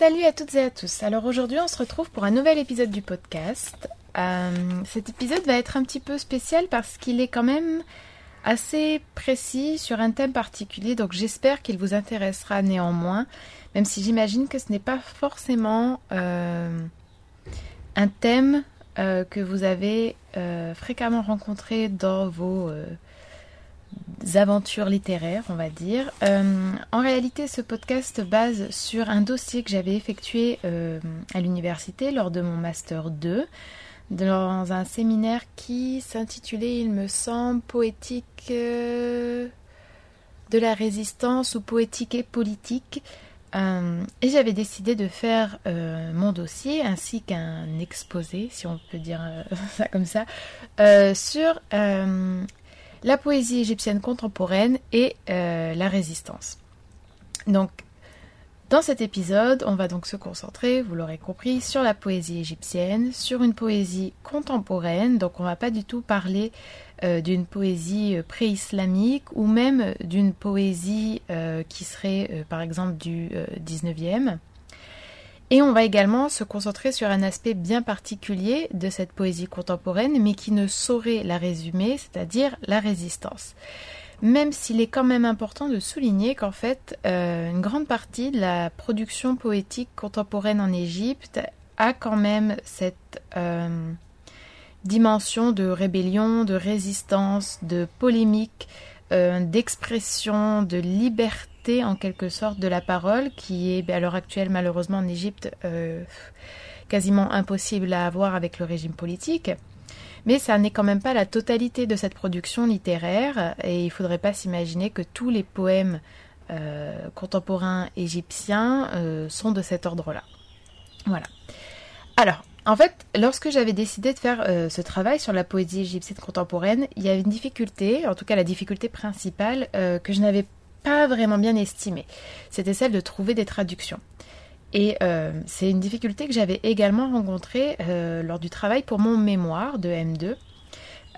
Salut à toutes et à tous. Alors aujourd'hui on se retrouve pour un nouvel épisode du podcast. Euh, cet épisode va être un petit peu spécial parce qu'il est quand même assez précis sur un thème particulier, donc j'espère qu'il vous intéressera néanmoins, même si j'imagine que ce n'est pas forcément euh, un thème euh, que vous avez fréquemment rencontré dans vos aventures littéraires, on va dire. en réalité, ce podcast base sur un dossier que j'avais effectué à l'université lors de mon master 2 dans un séminaire qui s'intitulait, il me semble, Poétique euh, de la résistance ou Poétique et politique. Euh, et j'avais décidé de faire euh, mon dossier ainsi qu'un exposé, si on peut dire ça comme ça, sur la poésie égyptienne contemporaine et la résistance. Donc dans cet épisode, on va donc se concentrer, vous l'aurez compris, sur la poésie égyptienne, sur une poésie contemporaine, donc on va pas du tout parler euh, d'une poésie euh, pré-islamique ou même d'une poésie euh, qui serait par exemple du 19e. Et on va également se concentrer sur un aspect bien particulier de cette poésie contemporaine, mais qui ne saurait la résumer, c'est-à-dire la résistance. Même s'il est quand même important de souligner qu'en fait, euh, une grande partie de la production poétique contemporaine en Égypte a quand même cette euh, dimension de rébellion, de résistance, de polémique, euh, d'expression, de liberté en quelque sorte de la parole, qui est à l'heure actuelle malheureusement en Égypte quasiment impossible à avoir avec le régime politique. Mais ça n'est quand même pas la totalité de cette production littéraire et il ne faudrait pas s'imaginer que tous les poèmes euh, contemporains égyptiens euh, sont de cet ordre-là. Voilà. Alors, en fait, lorsque j'avais décidé de faire euh, ce travail sur la poésie égyptienne contemporaine, il y avait une difficulté, en tout cas la difficulté principale, que je n'avais pas vraiment bien estimée. C'était celle de trouver des traductions. Et euh, c'est une difficulté que j'avais également rencontrée euh, lors du travail pour mon mémoire de M2,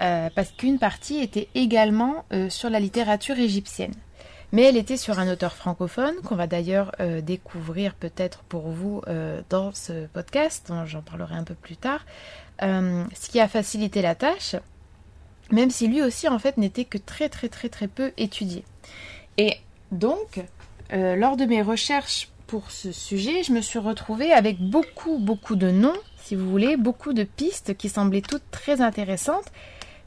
euh, parce qu'une partie était également sur la littérature égyptienne. Mais elle était sur un auteur francophone, qu'on va d'ailleurs découvrir peut-être pour vous dans ce podcast, j'en parlerai un peu plus tard, ce qui a facilité la tâche, même si lui aussi en fait n'était que très très très très peu étudié. Et donc, lors de mes recherches pour ce sujet, je me suis retrouvée avec beaucoup, beaucoup de noms, si vous voulez, beaucoup de pistes qui semblaient toutes très intéressantes,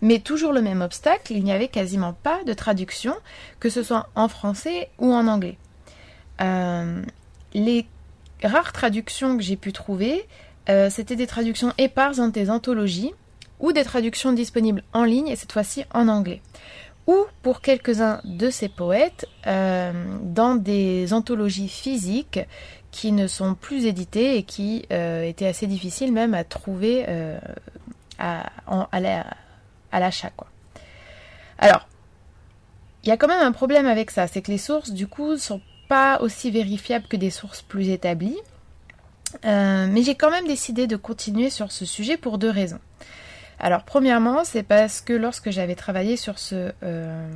mais toujours le même obstacle, il n'y avait quasiment pas de traduction, que ce soit en français ou en anglais. Euh, les rares traductions que j'ai pu trouver, euh, c'était des traductions éparses dans des anthologies ou des traductions disponibles en ligne et cette fois-ci en anglais ou pour quelques-uns de ces poètes euh, dans des anthologies physiques qui ne sont plus éditées et qui euh, étaient assez difficiles même à trouver euh, à, à l'achat. Alors, il y a quand même un problème avec ça, c'est que les sources du coup ne sont pas aussi vérifiables que des sources plus établies. mais j'ai quand même décidé de continuer sur ce sujet pour deux raisons. Alors premièrement, c'est parce que lorsque j'avais travaillé sur ce euh,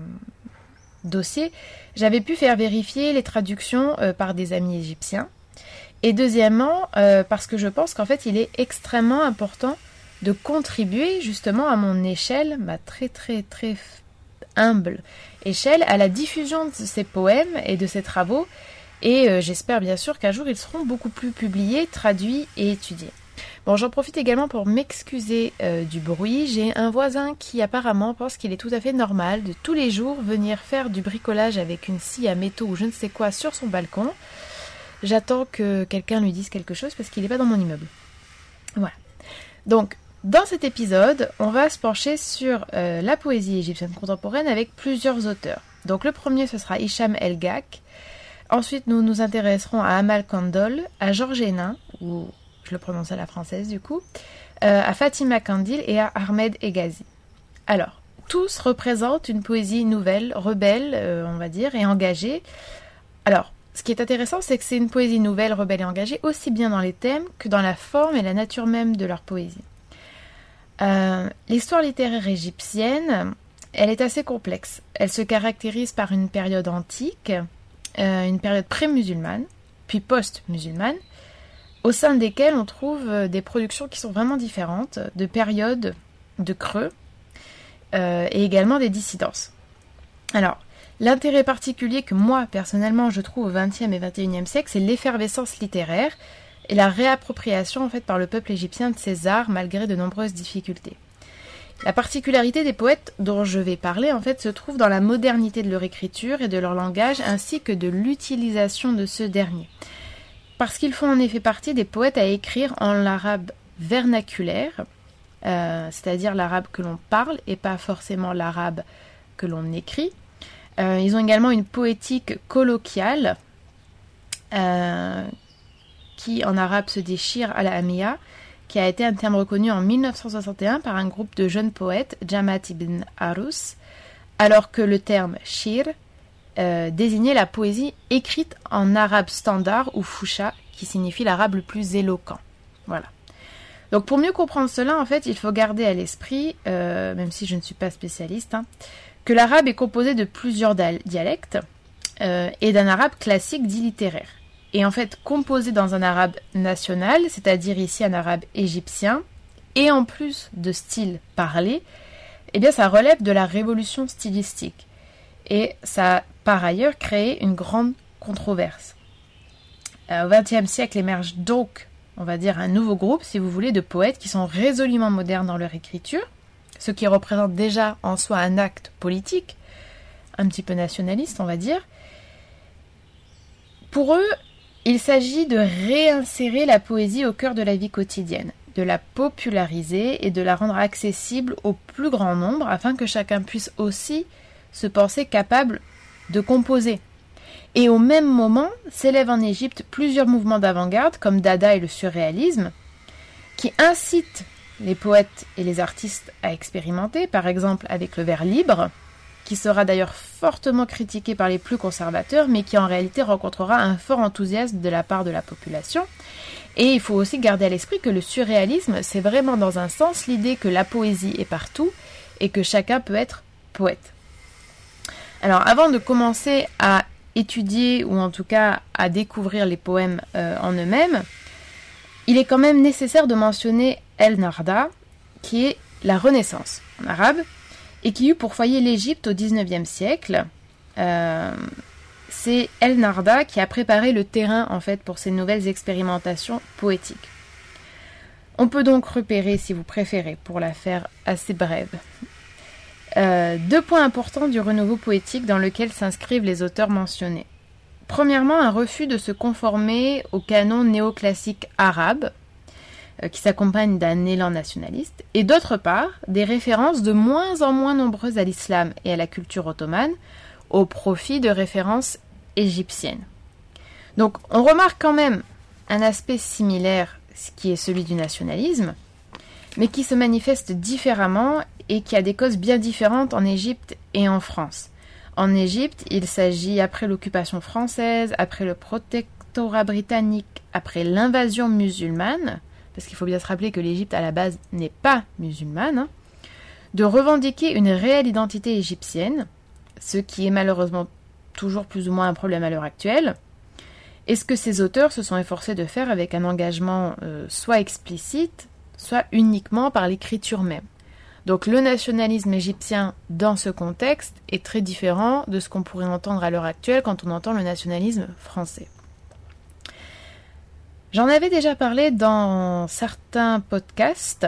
dossier, j'avais pu faire vérifier les traductions euh, par des amis égyptiens. Et deuxièmement, euh, parce que je pense qu'en fait, il est extrêmement important de contribuer justement à mon échelle, ma très très très humble échelle, à la diffusion de ces poèmes et de ces travaux. Et j'espère bien sûr qu'un jour ils seront beaucoup plus publiés, traduits et étudiés. Bon, j'en profite également pour m'excuser euh, du bruit. J'ai un voisin qui apparemment pense qu'il est tout à fait normal de tous les jours venir faire du bricolage avec une scie à métaux ou je ne sais quoi sur son balcon. J'attends que quelqu'un lui dise quelque chose parce qu'il n'est pas dans mon immeuble. Voilà. Donc, dans cet épisode, on va se pencher sur euh, la poésie égyptienne contemporaine avec plusieurs auteurs. Donc le premier, ce sera Hicham El Gak. Ensuite, nous nous intéresserons à Amal Kandol, à Georges Hénin, ou je le prononce à la française du coup, euh, à Fatima Kandil et à Ahmed Egazi. Alors, tous représentent une poésie nouvelle, rebelle, euh, on va dire, et engagée. Alors, ce qui est intéressant, c'est que c'est une poésie nouvelle, rebelle et engagée, aussi bien dans les thèmes que dans la forme et la nature même de leur poésie. Euh, l'histoire littéraire égyptienne, elle est assez complexe. Elle se caractérise par une période antique, une période pré-musulmane, puis post-musulmane, au sein desquels on trouve des productions qui sont vraiment différentes, de périodes, de creux, et également des dissidences. Alors, l'intérêt particulier que moi, personnellement, je trouve au XXe et XXIe siècle, c'est l'effervescence littéraire et la réappropriation en fait par le peuple égyptien de ces arts malgré de nombreuses difficultés. La particularité des poètes dont je vais parler en fait se trouve dans la modernité de leur écriture et de leur langage ainsi que de l'utilisation de ce dernier. Parce qu'ils font en effet partie des poètes à écrire en l'arabe vernaculaire, euh, c'est-à-dire l'arabe que l'on parle et pas forcément l'arabe que l'on écrit. Euh, ils ont également une poétique colloquiale euh, qui en arabe se déchire à la Amia, qui a été un terme reconnu en 1961 par un groupe de jeunes poètes, Jamat ibn Arus, alors que le terme shir euh, désignait la poésie écrite en arabe standard ou foucha, qui signifie l'arabe le plus éloquent. Voilà. Donc pour mieux comprendre cela, en fait, il faut garder à l'esprit, euh, même si je ne suis pas spécialiste, hein, que l'arabe est composé de plusieurs dialectes euh, et d'un arabe classique dit littéraire est en fait composé dans un arabe national, c'est-à-dire ici un arabe égyptien, et en plus de style parlé, eh bien ça relève de la révolution stylistique. Et ça par ailleurs créé une grande controverse. Euh, au XXe siècle émerge donc, on va dire, un nouveau groupe, si vous voulez, de poètes qui sont résolument modernes dans leur écriture, ce qui représente déjà en soi un acte politique, un petit peu nationaliste, on va dire. Pour eux, il s'agit de réinsérer la poésie au cœur de la vie quotidienne, de la populariser et de la rendre accessible au plus grand nombre afin que chacun puisse aussi se penser capable de composer. Et au même moment s'élèvent en Égypte plusieurs mouvements d'avant-garde comme Dada et le surréalisme qui incitent les poètes et les artistes à expérimenter, par exemple avec le vers libre, qui sera d'ailleurs fortement critiqué par les plus conservateurs, mais qui en réalité rencontrera un fort enthousiasme de la part de la population. Et il faut aussi garder à l'esprit que le surréalisme, c'est vraiment dans un sens l'idée que la poésie est partout et que chacun peut être poète. Alors avant de commencer à étudier ou en tout cas à découvrir les poèmes euh, en eux-mêmes, il est quand même nécessaire de mentionner El Narda, qui est la Renaissance en arabe, et qui eut pour foyer l'Égypte au XIXe siècle. Euh, c'est El Narda qui a préparé le terrain en fait pour ces nouvelles expérimentations poétiques. On peut donc repérer, si vous préférez, pour la faire assez brève, euh, deux points importants du renouveau poétique dans lequel s'inscrivent les auteurs mentionnés. Premièrement, un refus de se conformer au canon néoclassique arabe, euh, qui s'accompagne d'un élan nationaliste, et d'autre part des références de moins en moins nombreuses à l'islam et à la culture ottomane, au profit de références égyptiennes. Donc on remarque quand même un aspect similaire, ce qui est celui du nationalisme, mais qui se manifeste différemment et qui a des causes bien différentes en Égypte et en France. En Égypte, il s'agit après l'occupation française, après le protectorat britannique, après l'invasion musulmane, parce qu'il faut bien se rappeler que l'Égypte à la base n'est pas musulmane, hein, de revendiquer une réelle identité égyptienne, ce qui est malheureusement toujours plus ou moins un problème à l'heure actuelle, et ce que ces auteurs se sont efforcés de faire avec un engagement euh, soit explicite, soit uniquement par l'écriture même. Donc le nationalisme égyptien dans ce contexte est très différent de ce qu'on pourrait entendre à l'heure actuelle quand on entend le nationalisme français. J'en avais déjà parlé dans certains podcasts,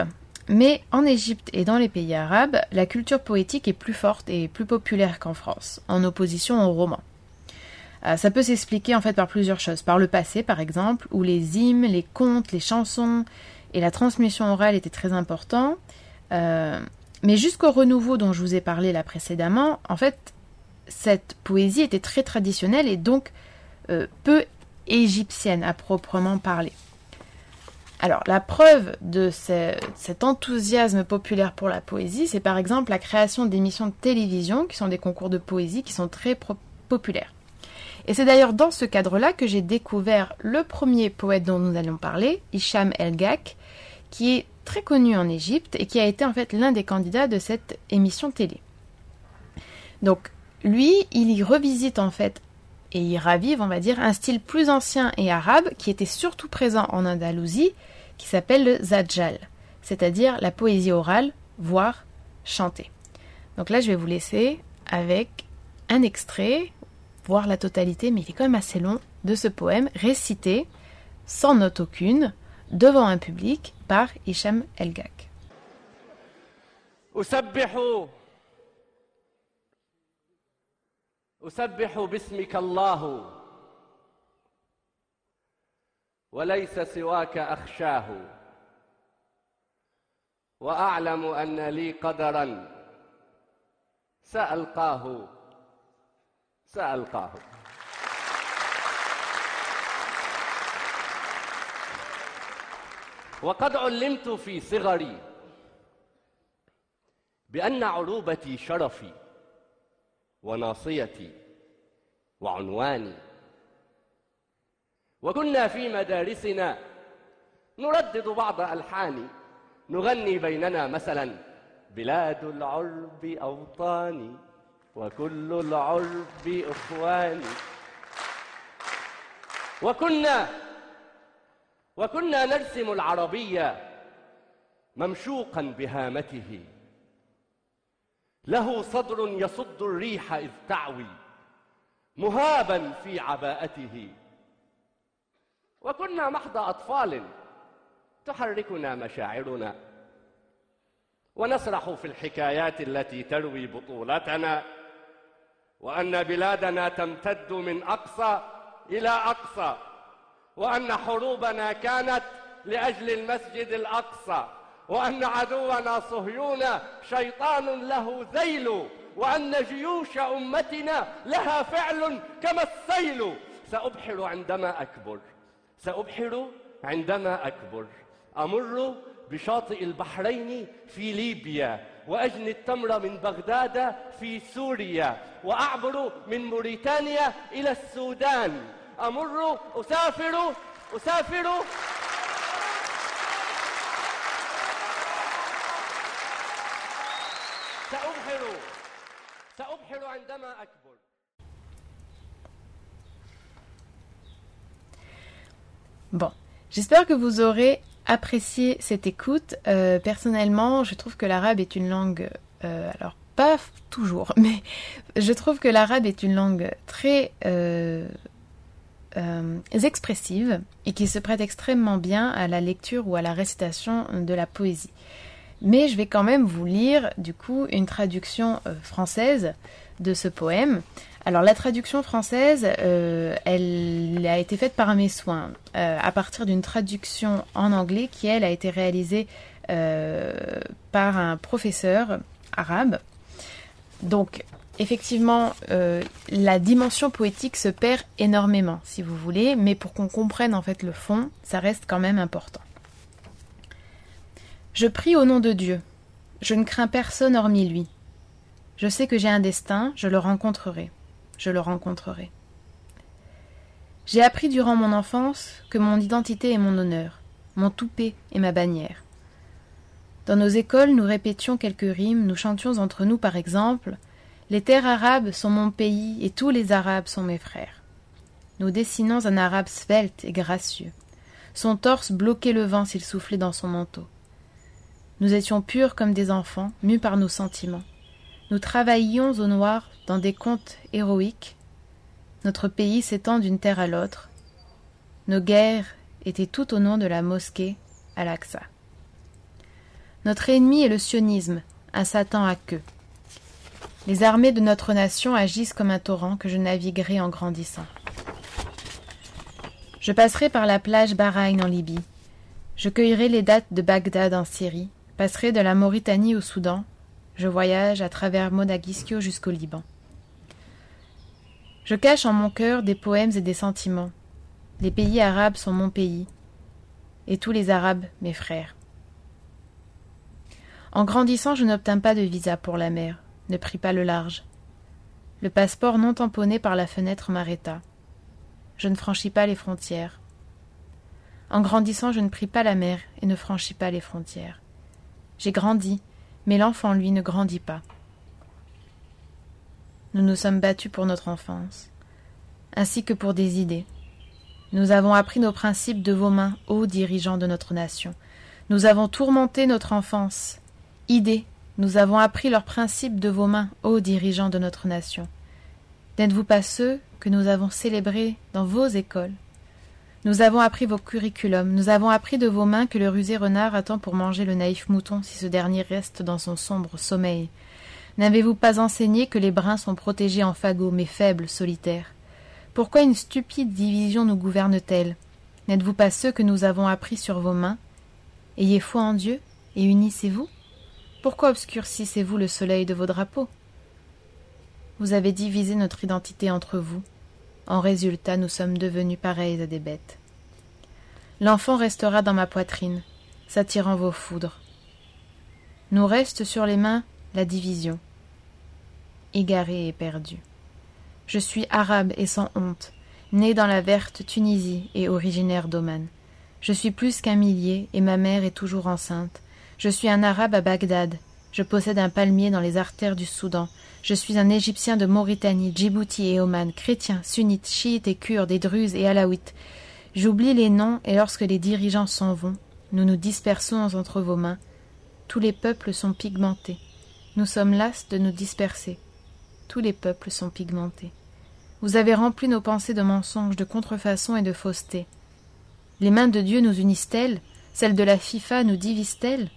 mais en Égypte et dans les pays arabes, la culture poétique est plus forte et plus populaire qu'en France, en opposition au roman. Euh, ça peut s'expliquer en fait par plusieurs choses. Par le passé, par exemple, où les hymnes, les contes, les chansons et la transmission orale étaient très importants. Euh, mais jusqu'au renouveau dont je vous ai parlé là précédemment, en fait, cette poésie était très traditionnelle et donc euh, peu égyptienne à proprement parler. Alors, la preuve de cet enthousiasme populaire pour la poésie, c'est par exemple la création d'émissions de télévision, qui sont des concours de poésie qui sont très populaires. Et c'est d'ailleurs dans ce cadre-là que j'ai découvert le premier poète dont nous allons parler, Hicham El Gak, qui est très connu en Égypte et qui a été en fait l'un des candidats de cette émission télé. Donc, lui, il y revisite en fait et y ravivent, on va dire, un style plus ancien et arabe qui était surtout présent en Andalousie, qui s'appelle le Zajjal, c'est-à-dire la poésie orale, voire chantée. Donc là, je vais vous laisser avec un extrait, voire la totalité, mais il est quand même assez long, de ce poème récité, sans note aucune, devant un public par Hicham Elgak. أسبح باسمك الله. وليس سواك أخشاه. وأعلم أن لي قدرا. سألقاه. سألقاه. وقد علمت في صغري بأن عروبتي شرفي وناصيتي وعنواني. وكنا في مدارسنا نردد بعض ألحاني نغني بيننا مثلا بلاد العرب أوطاني وكل العرب إخواني. وكنا وكنا نرسم العربية ممشوقا بهامته. له صدر يصد الريح إذ تعوي مهابا في عباءته. وكنا محض أطفال تحركنا مشاعرنا. ونسرح في الحكايات التي تروي بطولتنا. وأن بلادنا تمتد من أقصى إلى أقصى. وأن حروبنا كانت لأجل المسجد الأقصى وأن عدونا صهيون شيطان له ذيل وأن جيوش أمتنا لها فعل كما السيل. سأبحر عندما أكبر سأبحر عندما أكبر. أمر بشاطئ البحرين في ليبيا وأجني التمر من بغداد في سوريا وأعبر من موريتانيا إلى السودان. أمر أسافر أسافر Bon, j'espère que vous aurez apprécié cette écoute. Euh, personnellement, je trouve que l'arabe est une langue, euh, alors pas toujours, mais je trouve que l'arabe est une langue très euh, expressive et qui se prête extrêmement bien à la lecture ou à la récitation de la poésie. Mais je vais quand même vous lire du coup une traduction euh, française de ce poème. Alors la traduction française, euh, elle a été faite par mes soins euh, à partir d'une traduction en anglais qui elle a été réalisée par un professeur arabe. Donc effectivement, la dimension poétique se perd énormément, si vous voulez, mais pour qu'on comprenne en fait le fond, ça reste quand même important. Je prie au nom de Dieu. Je ne crains personne hormis lui. Je sais que j'ai un destin, je le rencontrerai. Je le rencontrerai. J'ai appris durant mon enfance que mon identité est mon honneur, mon toupet est ma bannière. Dans nos écoles, nous répétions quelques rimes, nous chantions entre nous par exemple Les terres arabes sont mon pays et tous les arabes sont mes frères. Nous dessinons un arabe svelte et gracieux. Son torse bloquait le vent s'il soufflait dans son manteau. Nous étions purs comme des enfants, mus par nos sentiments. Nous travaillions au noir dans des contes héroïques. Notre pays s'étend d'une terre à l'autre. Nos guerres étaient tout au nom de la mosquée Al-Aqsa. Notre ennemi est le sionisme, un Satan à queue. Les armées de notre nation agissent comme un torrent que je naviguerai en grandissant. Je passerai par la plage Bahreïn en Libye. Je cueillerai les dates de Bagdad en Syrie passerai de la Mauritanie au Soudan, je voyage à travers Modagiscio jusqu'au Liban. Je cache en mon cœur des poèmes et des sentiments. Les pays arabes sont mon pays, et tous les Arabes mes frères. En grandissant, je n'obtins pas de visa pour la mer, ne pris pas le large. Le passeport non tamponné par la fenêtre m'arrêta. Je ne franchis pas les frontières. En grandissant, je ne pris pas la mer et ne franchis pas les frontières. J'ai grandi, mais l'enfant, lui, ne grandit pas. Nous nous sommes battus pour notre enfance. ainsi que pour des idées. Nous avons appris nos principes de vos mains, ô dirigeants de notre nation. Nous avons tourmenté notre enfance. Idées, nous avons appris leurs principes de vos mains, ô dirigeants de notre nation. N'êtes-vous pas ceux que nous avons célébrés dans vos écoles? Nous avons appris vos curriculums, nous avons appris de vos mains que le rusé renard attend pour manger le naïf mouton si ce dernier reste dans son sombre sommeil. N'avez-vous pas enseigné que les bruns sont protégés en fagots, mais faibles, solitaires? Pourquoi une stupide division nous gouverne-t-elle? N'êtes-vous pas ceux que nous avons appris sur vos mains? Ayez foi en Dieu et unissez-vous Pourquoi obscurcissez-vous le soleil de vos drapeaux? Vous avez divisé notre identité entre vous. En résultat, nous sommes devenus pareils à des bêtes. L'enfant restera dans ma poitrine, s'attirant vos foudres. Nous reste sur les mains la division. Égaré et perdu. Je suis arabe et sans honte, né dans la verte Tunisie et originaire d'Oman. Je suis plus qu'un millier et ma mère est toujours enceinte. Je suis un arabe à Bagdad. Je possède un palmier dans les artères du Soudan. Je suis un Égyptien de Mauritanie, Djibouti et Oman, chrétien, sunnite, chiite et kurde et druze et alaouite. J'oublie les noms et lorsque les dirigeants s'en vont, nous nous dispersons entre vos mains. Tous les peuples sont pigmentés. Nous sommes las de nous disperser. Tous les peuples sont pigmentés. Vous avez rempli nos pensées de mensonges, de contrefaçons et de faussetés. Les mains de Dieu nous unissent-elles? Celles de la FIFA nous divisent-elles?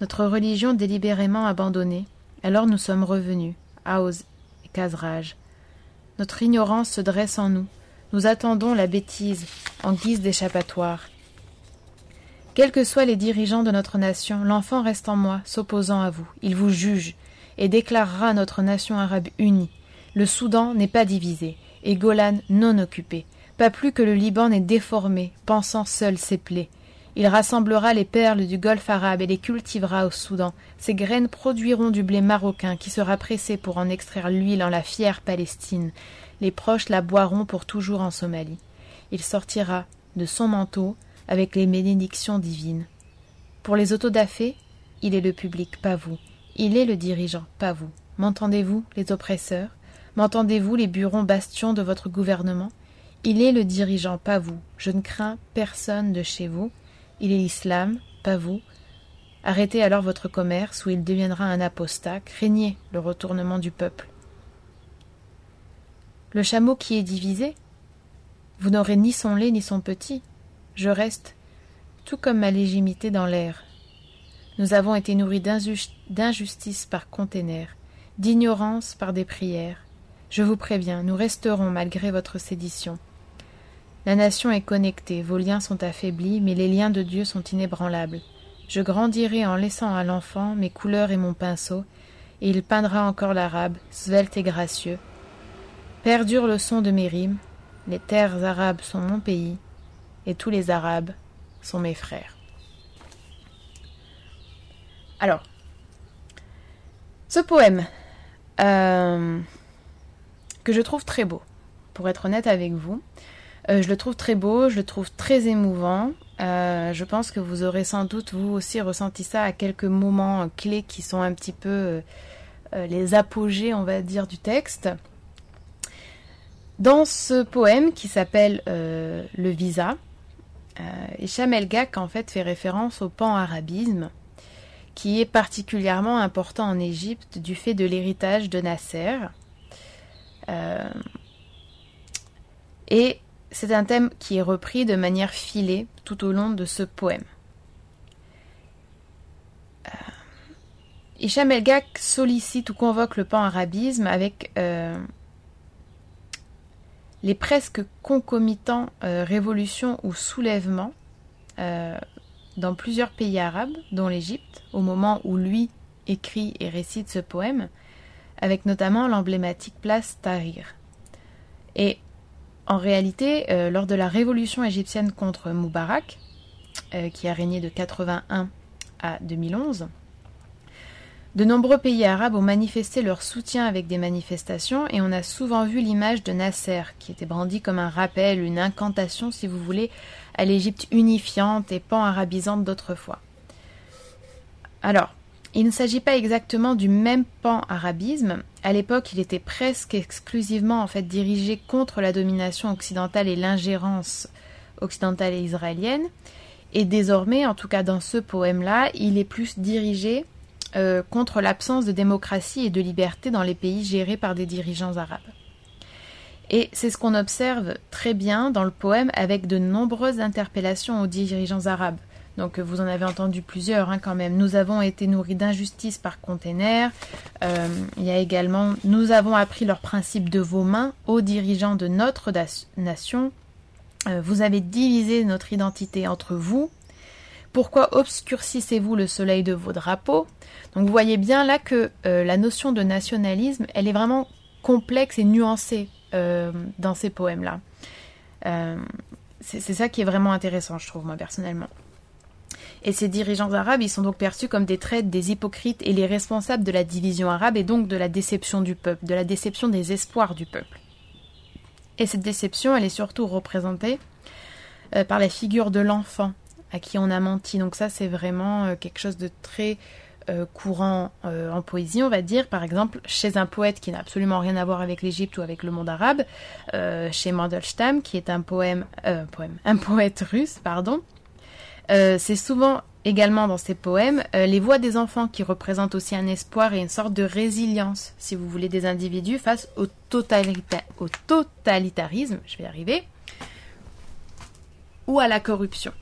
Notre religion délibérément abandonnée, alors nous sommes revenus, Aoz et Kazraj. Notre ignorance se dresse en nous. Nous attendons la bêtise en guise d'échappatoire. Quels que soient les dirigeants de notre nation, l'enfant reste en moi, s'opposant à vous. Il vous juge et déclarera notre nation arabe unie. Le Soudan n'est pas divisé, et Golan non occupé, pas plus que le Liban n'est déformé, pensant seul ses plaies. Il rassemblera les perles du golfe arabe et les cultivera au Soudan. Ses graines produiront du blé marocain qui sera pressé pour en extraire l'huile en la fière Palestine. Les proches la boiront pour toujours en Somalie. Il sortira de son manteau avec les bénédictions divines. Pour les autodafés, il est le public, pas vous. Il est le dirigeant, pas vous. M'entendez-vous, les oppresseurs? M'entendez-vous, les burons bastions de votre gouvernement? Il est le dirigeant, pas vous. Je ne crains personne de chez vous. Il est l'islam, pas vous. Arrêtez alors votre commerce ou il deviendra un apostat. Craignez le retournement du peuple. Le chameau qui est divisé Vous n'aurez ni son lait ni son petit je reste, tout comme ma légitimité dans l'air. Nous avons été nourris d'injustice par container, d'ignorance par des prières. Je vous préviens, nous resterons malgré votre sédition. La nation est connectée, vos liens sont affaiblis, mais les liens de Dieu sont inébranlables. Je grandirai en laissant à l'enfant mes couleurs et mon pinceau, et il peindra encore l'arabe, svelte et gracieux. Perdure le son de mes rimes, les terres arabes sont mon pays, et tous les Arabes sont mes frères. Alors, ce poème, euh, que je trouve très beau, pour être honnête avec vous, euh, je le trouve très beau, je le trouve très émouvant. Euh, je pense que vous aurez sans doute vous aussi ressenti ça à quelques moments clés qui sont un petit peu les apogées, on va dire, du texte. Dans ce poème qui s'appelle Le Visa, euh, Hicham en fait fait référence au pan-arabisme, qui est particulièrement important en Égypte du fait de l'héritage de Nasser. Euh, et c'est un thème qui est repris de manière filée tout au long de ce poème. Euh, Hicham sollicite ou convoque le pan-arabisme avec euh, les presque concomitants euh, révolutions ou soulèvements euh, dans plusieurs pays arabes, dont l'Égypte, au moment où lui écrit et récite ce poème, avec notamment l'emblématique place Tahrir. Et en réalité, euh, lors de la révolution égyptienne contre Moubarak, qui a régné de 81 à 2011, de nombreux pays arabes ont manifesté leur soutien avec des manifestations et on a souvent vu l'image de Nasser, qui était brandi comme un rappel, une incantation, si vous voulez, à l'Égypte unifiante et pan-arabisante d'autrefois. Alors, il ne s'agit pas exactement du même pan-arabisme. À l'époque, il était presque exclusivement dirigé contre la domination occidentale et l'ingérence occidentale et israélienne. Et désormais, en tout cas dans ce poème-là, il est plus dirigé euh, contre l'absence de démocratie et de liberté dans les pays gérés par des dirigeants arabes. Et c'est ce qu'on observe très bien dans le poème avec de nombreuses interpellations aux dirigeants arabes. Donc vous en avez entendu plusieurs hein, quand même. Nous avons été nourris d'injustice par container. Euh, il y a également Nous avons appris leurs principes de vos mains aux dirigeants de notre nation. Euh, vous avez divisé notre identité entre vous. Pourquoi obscurcissez-vous le soleil de vos drapeaux? Donc vous voyez bien là que euh, la notion de nationalisme, elle est vraiment complexe et nuancée dans ces poèmes-là. c'est ça qui est vraiment intéressant, je trouve, moi personnellement. Et ces dirigeants arabes, ils sont donc perçus comme des traîtres, des hypocrites et les responsables de la division arabe et donc de la déception du peuple, de la déception des espoirs du peuple. Et cette déception, elle est surtout représentée euh, par la figure de l'enfant à qui on a menti. Donc ça, c'est vraiment euh, quelque chose de très euh, courant en poésie, on va dire. Par exemple, chez un poète qui n'a absolument rien à voir avec l'Égypte ou avec le monde arabe, chez Mandelstam, qui est un poème, poème, un poète russe, pardon, euh, c'est souvent également dans ces poèmes euh, les voix des enfants qui représentent aussi un espoir et une sorte de résilience, si vous voulez, des individus face au, au totalitarisme, je vais y arriver, ou à la corruption.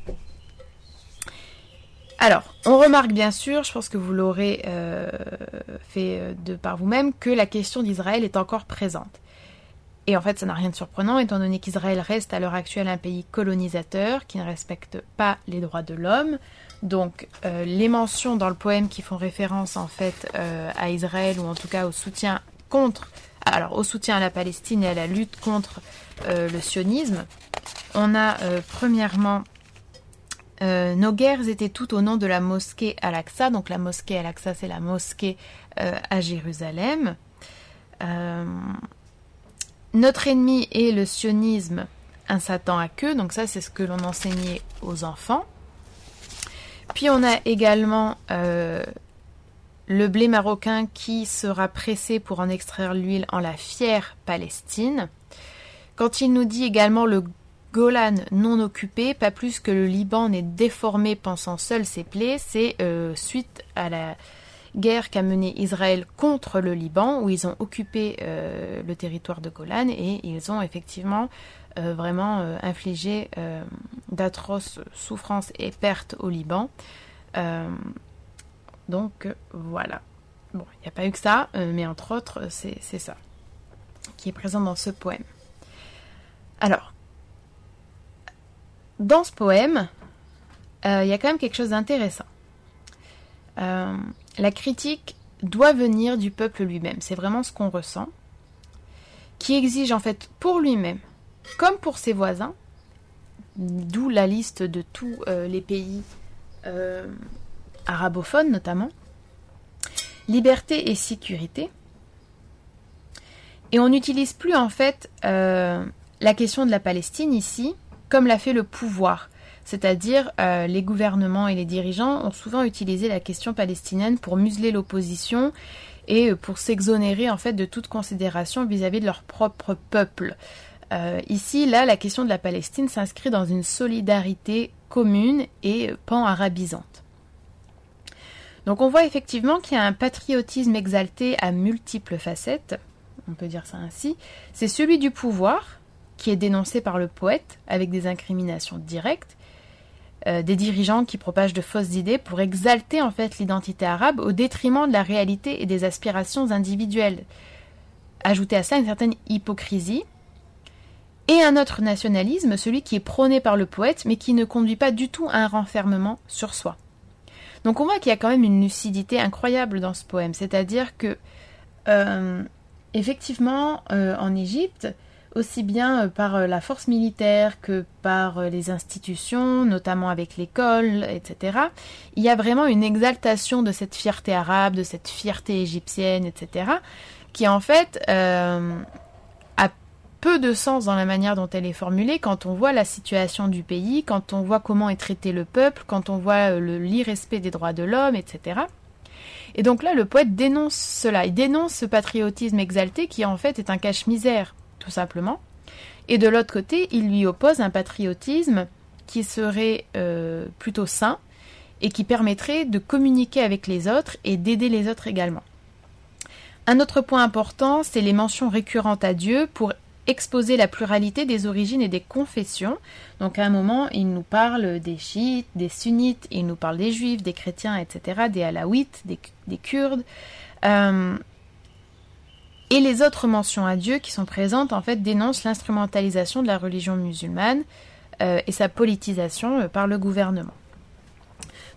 Alors, on remarque bien sûr, je pense que vous l'aurez euh, fait de par vous-même, que la question d'Israël est encore présente. Et en fait, ça n'a rien de surprenant, étant donné qu'Israël reste à l'heure actuelle un pays colonisateur qui ne respecte pas les droits de l'homme. Donc, euh, les mentions dans le poème qui font référence en fait euh, à Israël ou en tout cas au soutien contre, alors au soutien à la Palestine et à la lutte contre euh, le sionisme, on a premièrement nos guerres étaient toutes au nom de la mosquée Al-Aqsa. Donc la mosquée Al-Aqsa, c'est la mosquée à Jérusalem. Notre ennemi est le sionisme, un Satan à queue, donc ça c'est ce que l'on enseignait aux enfants. Puis on a également euh, le blé marocain qui sera pressé pour en extraire l'huile en la fière Palestine. Quand il nous dit également le Golan non occupé, pas plus que le Liban n'est déformé pensant seul ses plaies, c'est euh, suite à la guerre qu'a menée Israël contre le Liban, où ils ont occupé euh, le territoire de Golan et ils ont effectivement euh, vraiment euh, infligé d'atroces souffrances et pertes au Liban. donc voilà. Bon, il n'y a pas eu que ça, mais entre autres, c'est ça qui est présent dans ce poème. Alors, dans ce poème, il y a quand même quelque chose d'intéressant la critique doit venir du peuple lui-même. C'est vraiment ce qu'on ressent. Qui exige en fait pour lui-même, comme pour ses voisins, d'où la liste de tous euh, les pays euh, arabophones notamment, liberté et sécurité. Et on n'utilise plus en fait euh, la question de la Palestine ici comme l'a fait le pouvoir. C'est-à-dire, euh, les gouvernements et les dirigeants ont souvent utilisé la question palestinienne pour museler l'opposition et euh, pour s'exonérer en fait de toute considération vis-à-vis de leur propre peuple. Euh, ici, là, la question de la Palestine s'inscrit dans une solidarité commune et pan-arabisante. Donc on voit effectivement qu'il y a un patriotisme exalté à multiples facettes, on peut dire ça ainsi. C'est celui du pouvoir, qui est dénoncé par le poète avec des incriminations directes, euh, des dirigeants qui propagent de fausses idées pour exalter en fait l'identité arabe au détriment de la réalité et des aspirations individuelles. Ajouter à ça une certaine hypocrisie et un autre nationalisme, celui qui est prôné par le poète mais qui ne conduit pas du tout à un renfermement sur soi. Donc on voit qu'il y a quand même une lucidité incroyable dans ce poème, c'est-à-dire que euh, effectivement euh, en Égypte, aussi bien euh, par euh, la force militaire que par euh, les institutions, notamment avec l'école, etc. Il y a vraiment une exaltation de cette fierté arabe, de cette fierté égyptienne, etc., qui en fait a peu de sens dans la manière dont elle est formulée quand on voit la situation du pays, quand on voit comment est traité le peuple, quand on voit l'irrespect des droits de l'homme, etc. Et donc là, le poète dénonce cela, il dénonce ce patriotisme exalté qui en fait est un cache-misère, tout simplement. Et de l'autre côté, il lui oppose un patriotisme qui serait euh, plutôt sain et qui permettrait de communiquer avec les autres et d'aider les autres également. Un autre point important, c'est les mentions récurrentes à Dieu pour exposer la pluralité des origines et des confessions. Donc à un moment, il nous parle des chiites, des sunnites, il nous parle des juifs, des chrétiens, etc., des alaouites, des, kurdes. Euh, et les autres mentions à Dieu qui sont présentes, en fait, dénoncent l'instrumentalisation de la religion musulmane euh, et sa politisation euh, par le gouvernement.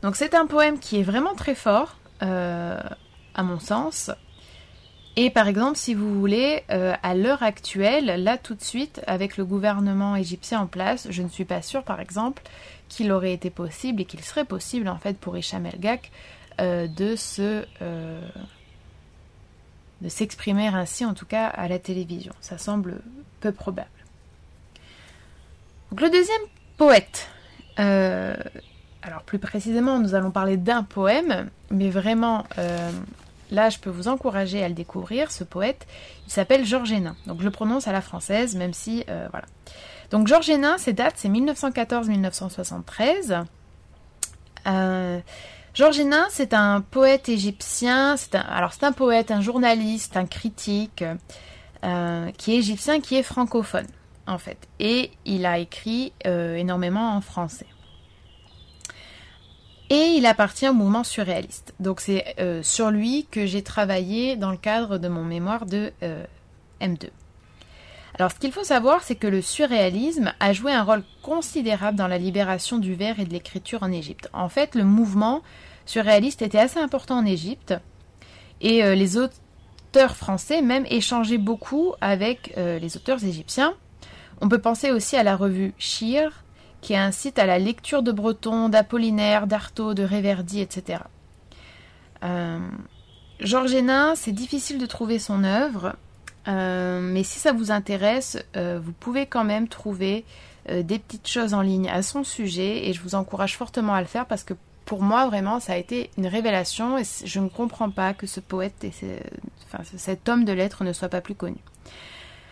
Donc c'est un poème qui est vraiment très fort, à mon sens, et par exemple, si vous voulez, euh, à l'heure actuelle, là tout de suite, avec le gouvernement égyptien en place, je ne suis pas sûre, par exemple, qu'il aurait été possible et qu'il serait possible en fait pour Hicham El Gak euh, de se euh, de s'exprimer ainsi, en tout cas à la télévision. Ça semble peu probable. Donc le deuxième poète. alors plus précisément, nous allons parler d'un poème, mais vraiment Là, je peux vous encourager à le découvrir, ce poète. Il s'appelle Georges Hénin. Donc, je le prononce à la française, même si, euh, voilà. Donc, Georges Hénin, ses dates, c'est 1914-1973. Euh, Georges Hénin, c'est un poète égyptien. C'est un, alors, c'est un poète, un journaliste, un critique, euh, qui est égyptien, qui est francophone, en fait. Et il a écrit énormément en français. Et il appartient au mouvement surréaliste. Donc c'est euh, sur lui que j'ai travaillé dans le cadre de mon mémoire de euh, M2. Alors ce qu'il faut savoir, c'est que le surréalisme a joué un rôle considérable dans la libération du vers et de l'écriture en Égypte. En fait, le mouvement surréaliste était assez important en Égypte et euh, les auteurs français même échangeaient beaucoup avec les auteurs égyptiens. On peut penser aussi à la revue Shir, qui incite à la lecture de Breton, d'Apollinaire, d'Artaud, de Réverdi, etc. Euh, Georges Hénin, c'est difficile de trouver son œuvre, euh, mais si ça vous intéresse, euh, vous pouvez quand même trouver des petites choses en ligne à son sujet et je vous encourage fortement à le faire parce que pour moi, vraiment, ça a été une révélation et je ne comprends pas que ce poète et cet homme de lettres ne soit pas plus connu.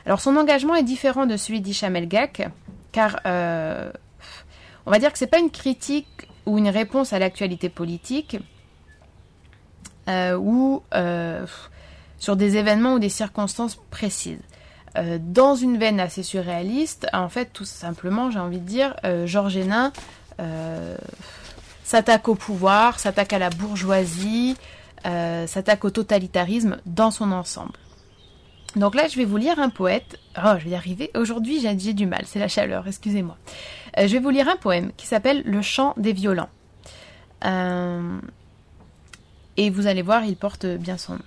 Alors, son engagement est différent de celui d'Hicham El Gak, car on va dire que c'est pas une critique ou une réponse à l'actualité politique euh, ou euh, sur des événements ou des circonstances précises. Euh, dans une veine assez surréaliste, en fait, tout simplement, j'ai envie de dire, Georges Hénin s'attaque au pouvoir, s'attaque à la bourgeoisie, s'attaque au totalitarisme dans son ensemble. Donc là, je vais vous lire un poète. Oh, je vais y arriver. Aujourd'hui, j'ai du mal. C'est la chaleur, excusez-moi. Euh, je vais vous lire un poème qui s'appelle Le chant des violents. Euh, et vous allez voir, il porte bien son nom.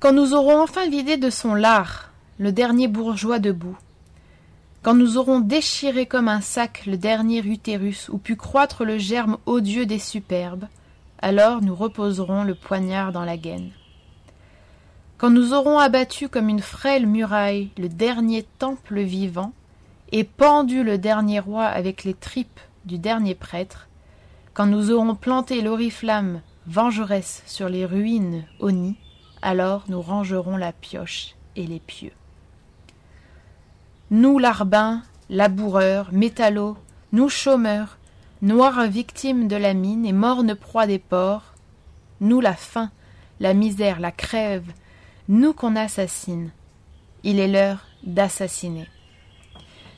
Quand nous aurons enfin vidé de son lard le dernier bourgeois debout, quand nous aurons déchiré comme un sac le dernier utérus où put croître le germe odieux des superbes, alors nous reposerons le poignard dans la gaine. Quand nous aurons abattu comme une frêle muraille le dernier temple vivant, et pendu le dernier roi avec les tripes du dernier prêtre, quand nous aurons planté l'oriflamme vengeresse sur les ruines au nid, alors nous rangerons la pioche et les pieux. Nous larbins, laboureurs, métallos, nous chômeurs, noirs victimes de la mine et mornes proies des porcs, nous la faim, la misère, la crève, nous qu'on assassine. Il est l'heure d'assassiner.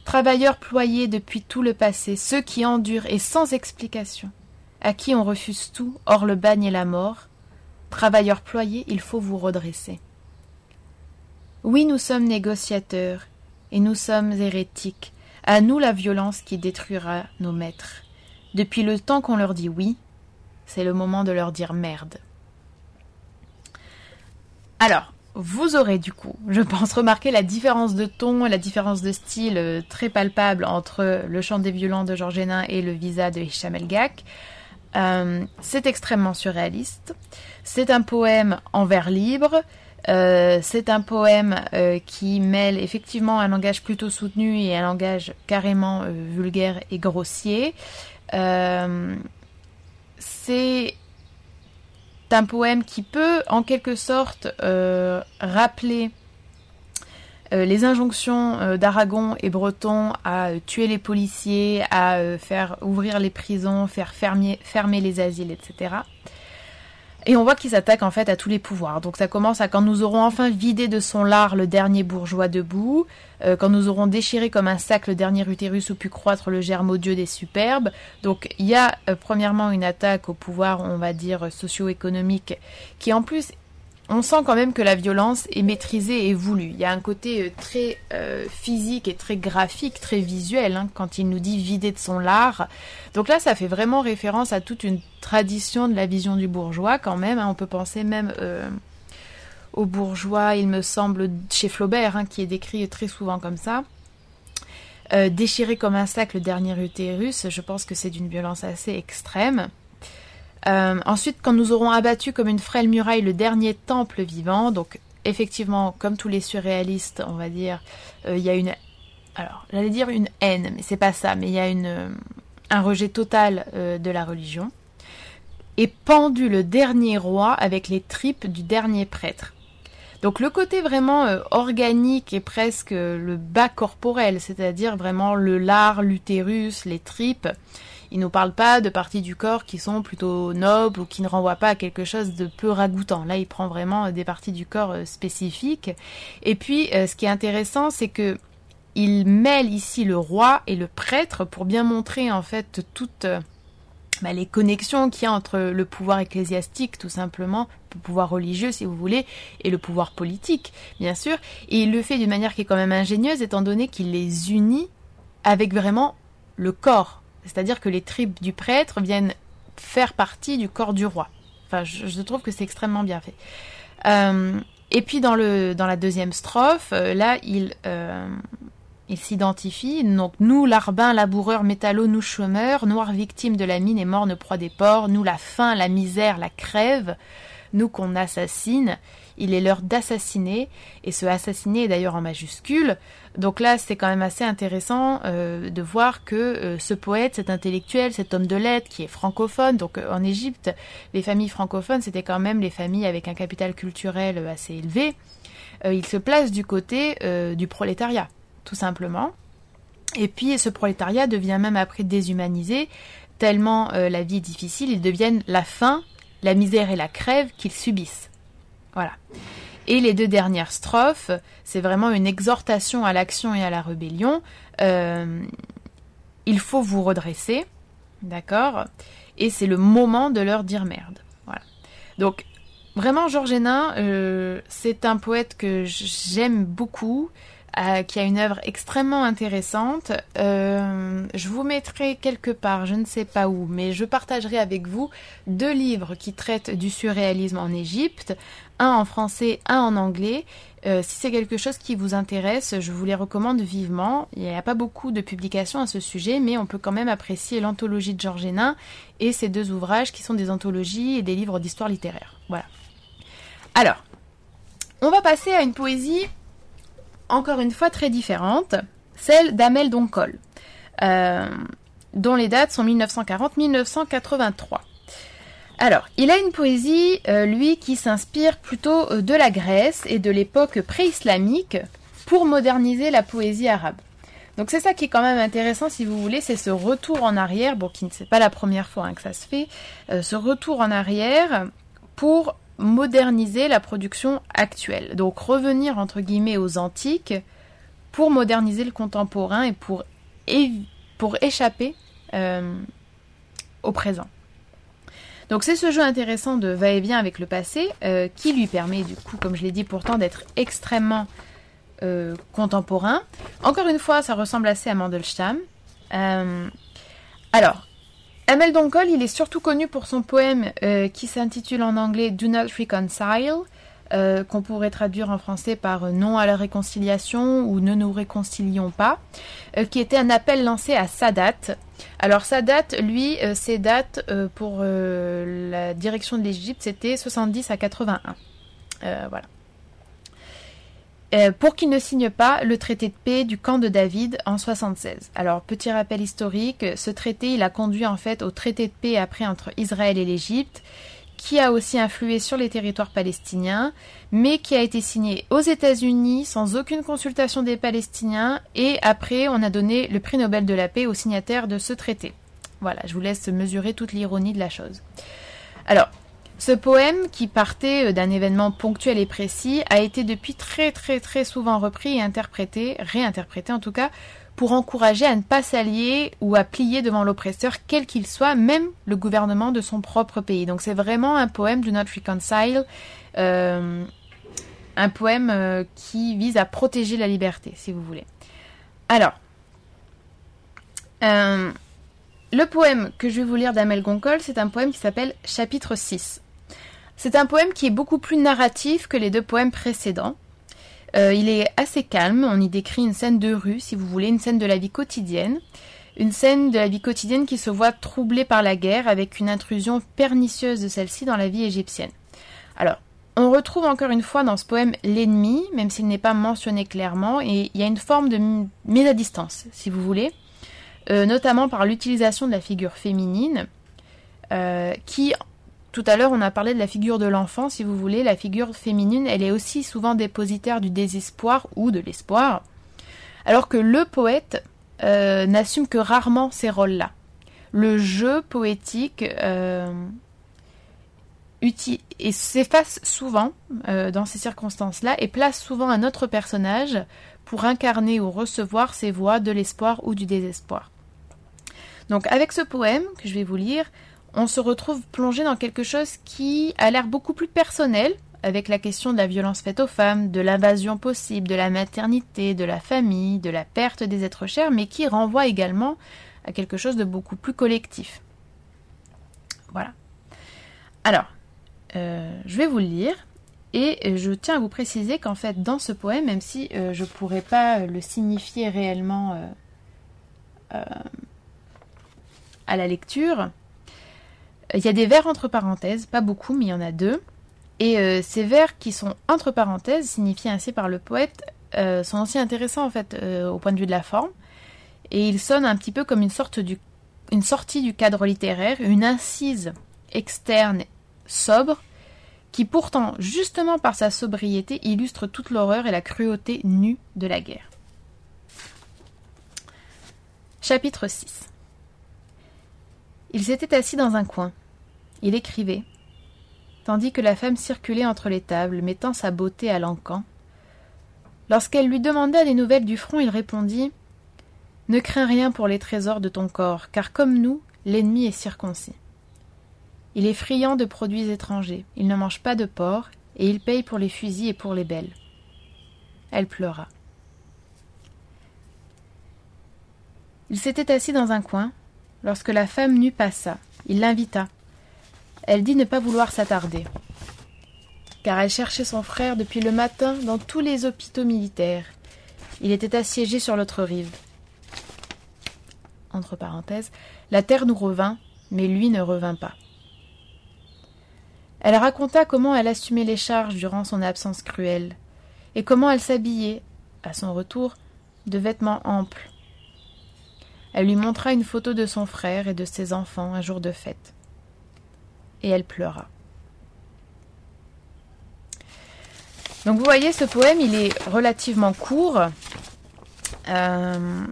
Travailleurs ployés depuis tout le passé, ceux qui endurent et sans explication, à qui on refuse tout, hors le bagne et la mort, travailleurs ployés, il faut vous redresser. Oui, nous sommes négociateurs, et nous sommes hérétiques, à nous la violence qui détruira nos maîtres. Depuis le temps qu'on leur dit oui, c'est le moment de leur dire merde. Alors, vous aurez du coup, je pense, remarqué la différence de ton, la différence de style euh, très palpable entre le chant des violents de Georges Hénin et le visa de Hicham. Euh, c'est extrêmement surréaliste. C'est un poème en vers libre. Euh, c'est un poème qui mêle effectivement un langage plutôt soutenu et un langage carrément vulgaire et grossier. c'est un poème qui peut en quelque sorte rappeler les injonctions d'Aragon et Breton à tuer les policiers, à faire ouvrir les prisons, faire fermer les asiles, etc. Et on voit qu'il s'attaque en fait à tous les pouvoirs. Donc ça commence à quand nous aurons enfin vidé de son lard le dernier bourgeois debout, euh, quand nous aurons déchiré comme un sac le dernier utérus où pu croître le germe odieux des superbes. Donc il y a euh, premièrement une attaque au pouvoir, on va dire, socio-économique, qui en plus on sent quand même que la violence est maîtrisée et voulue. Il y a un côté euh, très euh, physique et très graphique, très visuel, hein, quand il nous dit vider de son lard. Donc là, ça fait vraiment référence à toute une tradition de la vision du bourgeois quand même. Hein. On peut penser même euh, au bourgeois, il me semble, chez Flaubert, hein, qui est décrit très souvent comme ça. déchiré comme un sac le dernier utérus, je pense que c'est d'une violence assez extrême. Euh, ensuite, quand nous aurons abattu comme une frêle muraille le dernier temple vivant, donc effectivement, comme tous les surréalistes, on va dire, euh, il y a une, alors j'allais dire une haine, mais c'est pas ça, mais il y a une, euh, un rejet total de la religion. Et pendu le dernier roi avec les tripes du dernier prêtre. Donc le côté vraiment organique et presque le bas corporel, c'est-à-dire vraiment le lard, l'utérus, les tripes, il ne parle pas de parties du corps qui sont plutôt nobles ou qui ne renvoient pas à quelque chose de peu ragoûtant. Là, il prend vraiment des parties du corps euh, spécifiques. Et puis, euh, ce qui est intéressant, c'est que il mêle ici le roi et le prêtre pour bien montrer en fait toutes euh, bah, les connexions qu'il y a entre le pouvoir ecclésiastique, tout simplement, le pouvoir religieux, si vous voulez, et le pouvoir politique, bien sûr. Et il le fait d'une manière qui est quand même ingénieuse, étant donné qu'il les unit avec vraiment le corps c'est-à-dire que les tripes du prêtre viennent faire partie du corps du roi. Enfin, je, trouve que c'est extrêmement bien fait. Euh, et puis dans, le, dans la deuxième strophe, euh, là, il, euh, il s'identifie. Donc, nous, larbins, laboureurs, métallos, nous chômeurs, noirs victimes de la mine et mornes proie des porcs, nous, la faim, la misère, la crève, nous qu'on assassine, il est l'heure d'assassiner, et ce assassiner est d'ailleurs en majuscule. Donc là, c'est quand même assez intéressant euh, de voir que euh, ce poète, cet intellectuel, cet homme de lettres qui est francophone, donc euh, en Égypte, les familles francophones, c'était quand même les familles avec un capital culturel assez élevé, il se place du côté du prolétariat, tout simplement. Et puis ce prolétariat devient même après déshumanisé, tellement la vie est difficile, ils deviennent la faim la misère et la crève qu'ils subissent. Voilà. Et les deux dernières strophes, c'est vraiment une exhortation à l'action et à la rébellion. Euh, il faut vous redresser, d'accord? Et c'est le moment de leur dire merde. Voilà. Donc, vraiment, Georges Hénin, euh, c'est un poète que j'aime beaucoup. Euh, qui a une œuvre extrêmement intéressante. Euh, je vous mettrai quelque part, je ne sais pas où, mais je partagerai avec vous deux livres qui traitent du surréalisme en Égypte, un en français, un en anglais. Euh, si c'est quelque chose qui vous intéresse, je vous les recommande vivement. Il n'y a pas beaucoup de publications à ce sujet, mais on peut quand même apprécier l'anthologie de Georges Hénin et ces deux ouvrages qui sont des anthologies et des livres d'histoire littéraire. Voilà. Alors, on va passer à une poésie encore une fois très différente, celle d'Amel Doncol, euh, dont les dates sont 1940-1983. Alors, il a une poésie, euh, lui, qui s'inspire plutôt euh, de la Grèce et de l'époque pré-islamique pour moderniser la poésie arabe. Donc c'est ça qui est quand même intéressant, si vous voulez, c'est ce retour en arrière, bon, qui ne c'est pas la première fois hein, que ça se fait, ce retour en arrière pour moderniser la production actuelle. Donc revenir entre guillemets aux antiques pour moderniser le contemporain et pour, pour échapper euh, au présent. Donc c'est ce jeu intéressant de va-et-vient avec le passé euh, qui lui permet du coup, comme je l'ai dit pourtant, d'être extrêmement euh, contemporain. Encore une fois, ça ressemble assez à Mandelstam. alors, Amel Donkol, il est surtout connu pour son poème euh, qui s'intitule en anglais Do Not Reconcile, euh, qu'on pourrait traduire en français par Non à la réconciliation ou Ne nous réconcilions pas, euh, qui était un appel lancé à Sadat. Alors Sadat, lui, ses dates pour la direction de l'Égypte, c'était 70 à 81. voilà. Euh, pour qu'il ne signe pas le traité de paix du camp de David en 76. Alors, petit rappel historique, ce traité, il a conduit en fait au traité de paix après entre Israël et l'Égypte, qui a aussi influé sur les territoires palestiniens, mais qui a été signé aux États-Unis sans aucune consultation des Palestiniens, et après on a donné le prix Nobel de la paix aux signataires de ce traité. Voilà, je vous laisse mesurer toute l'ironie de la chose. Alors, ce poème, qui partait euh, d'un événement ponctuel et précis, a été depuis très très très souvent repris et interprété, réinterprété en tout cas, pour encourager à ne pas s'allier ou à plier devant l'oppresseur, quel qu'il soit, même le gouvernement de son propre pays. Donc c'est vraiment un poème do not reconcile, euh, un poème euh, qui vise à protéger la liberté, si vous voulez. Alors, le poème que je vais vous lire d'Amel Goncol, c'est un poème qui s'appelle Chapitre 6. C'est un poème qui est beaucoup plus narratif que les deux poèmes précédents. Euh, il est assez calme, on y décrit une scène de rue, si vous voulez, une scène de la vie quotidienne. Une scène de la vie quotidienne qui se voit troublée par la guerre avec une intrusion pernicieuse de celle-ci dans la vie égyptienne. Alors, on retrouve encore une fois dans ce poème l'ennemi, même s'il n'est pas mentionné clairement, et il y a une forme de mise à distance, si vous voulez, euh, notamment par l'utilisation de la figure féminine, euh, qui tout à l'heure, on a parlé de la figure de l'enfant, si vous voulez. La figure féminine, elle est aussi souvent dépositaire du désespoir ou de l'espoir, alors que le poète euh, n'assume que rarement ces rôles-là. Le jeu poétique euh, s'efface souvent euh, dans ces circonstances-là et place souvent un autre personnage pour incarner ou recevoir ces voix de l'espoir ou du désespoir. Donc avec ce poème que je vais vous lire, on se retrouve plongé dans quelque chose qui a l'air beaucoup plus personnel, avec la question de la violence faite aux femmes, de l'invasion possible, de la maternité, de la famille, de la perte des êtres chers, mais qui renvoie également à quelque chose de beaucoup plus collectif. Voilà. Alors, euh, je vais vous le lire. Et je tiens à vous préciser qu'en fait, dans ce poème, même si euh, je ne pourrais pas le signifier réellement euh, à la lecture, il y a des vers entre parenthèses, pas beaucoup, mais il y en a deux. Et euh, ces vers qui sont entre parenthèses, signifiés ainsi par le poète, euh, sont aussi intéressants en fait euh, au point de vue de la forme. Et ils sonnent un petit peu comme une sortie du cadre littéraire, une incise externe sobre, qui pourtant, justement par sa sobriété, illustre toute l'horreur et la cruauté nue de la guerre. Chapitre 6 il s'était assis dans un coin. Il écrivait, tandis que la femme circulait entre les tables, mettant sa beauté à l'encan. Lorsqu'elle lui demanda des nouvelles du front, il répondit Ne crains rien pour les trésors de ton corps, car comme nous, l'ennemi est circoncis. Il est friand de produits étrangers, il ne mange pas de porc, et il paye pour les fusils et pour les belles. Elle pleura. Il s'était assis dans un coin, Lorsque la femme nue passa, il l'invita. Elle dit ne pas vouloir s'attarder, car elle cherchait son frère depuis le matin dans tous les hôpitaux militaires. Il était assiégé sur l'autre rive. Entre parenthèses, la terre nous revint, mais lui ne revint pas. Elle raconta comment elle assumait les charges durant son absence cruelle, et comment elle s'habillait, à son retour, de vêtements amples, elle lui montra une photo de son frère et de ses enfants un jour de fête. Et elle pleura. Donc vous voyez, ce poème, il est relativement court. Euh,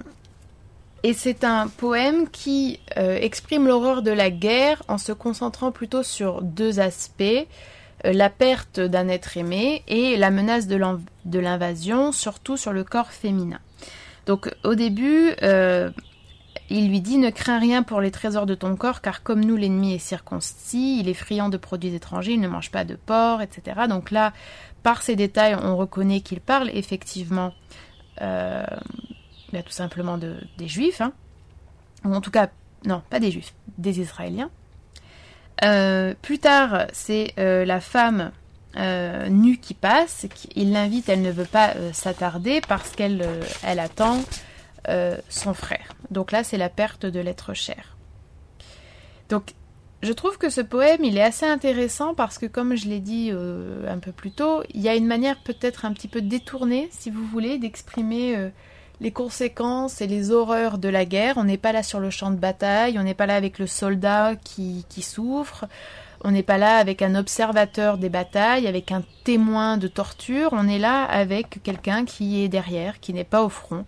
et c'est un poème qui euh, exprime l'horreur de la guerre en se concentrant plutôt sur deux aspects. Euh, la perte d'un être aimé et la menace de l'invasion, surtout sur le corps féminin. Donc au début, il lui dit Ne crains rien pour les trésors de ton corps, car comme nous, l'ennemi est circoncis, il est friand de produits étrangers, il ne mange pas de porc, etc. Donc là, par ces détails, on reconnaît qu'il parle effectivement euh, bah, tout simplement de, des juifs, hein. ou en tout cas, non, pas des juifs, des Israéliens. Euh, plus tard, c'est euh, la femme nue qui passe, il l'invite, elle ne veut pas s'attarder parce qu'elle elle attend euh, son frère. Donc là, c'est la perte de l'être cher. Donc, je trouve que ce poème, il est assez intéressant parce que, comme je l'ai dit euh, un peu plus tôt, il y a une manière peut-être un petit peu détournée, si vous voulez, d'exprimer euh, les conséquences et les horreurs de la guerre. On n'est pas là sur le champ de bataille, on n'est pas là avec le soldat qui, qui souffre, on n'est pas là avec un observateur des batailles, avec un témoin de torture, on est là avec quelqu'un qui est derrière, qui n'est pas au front,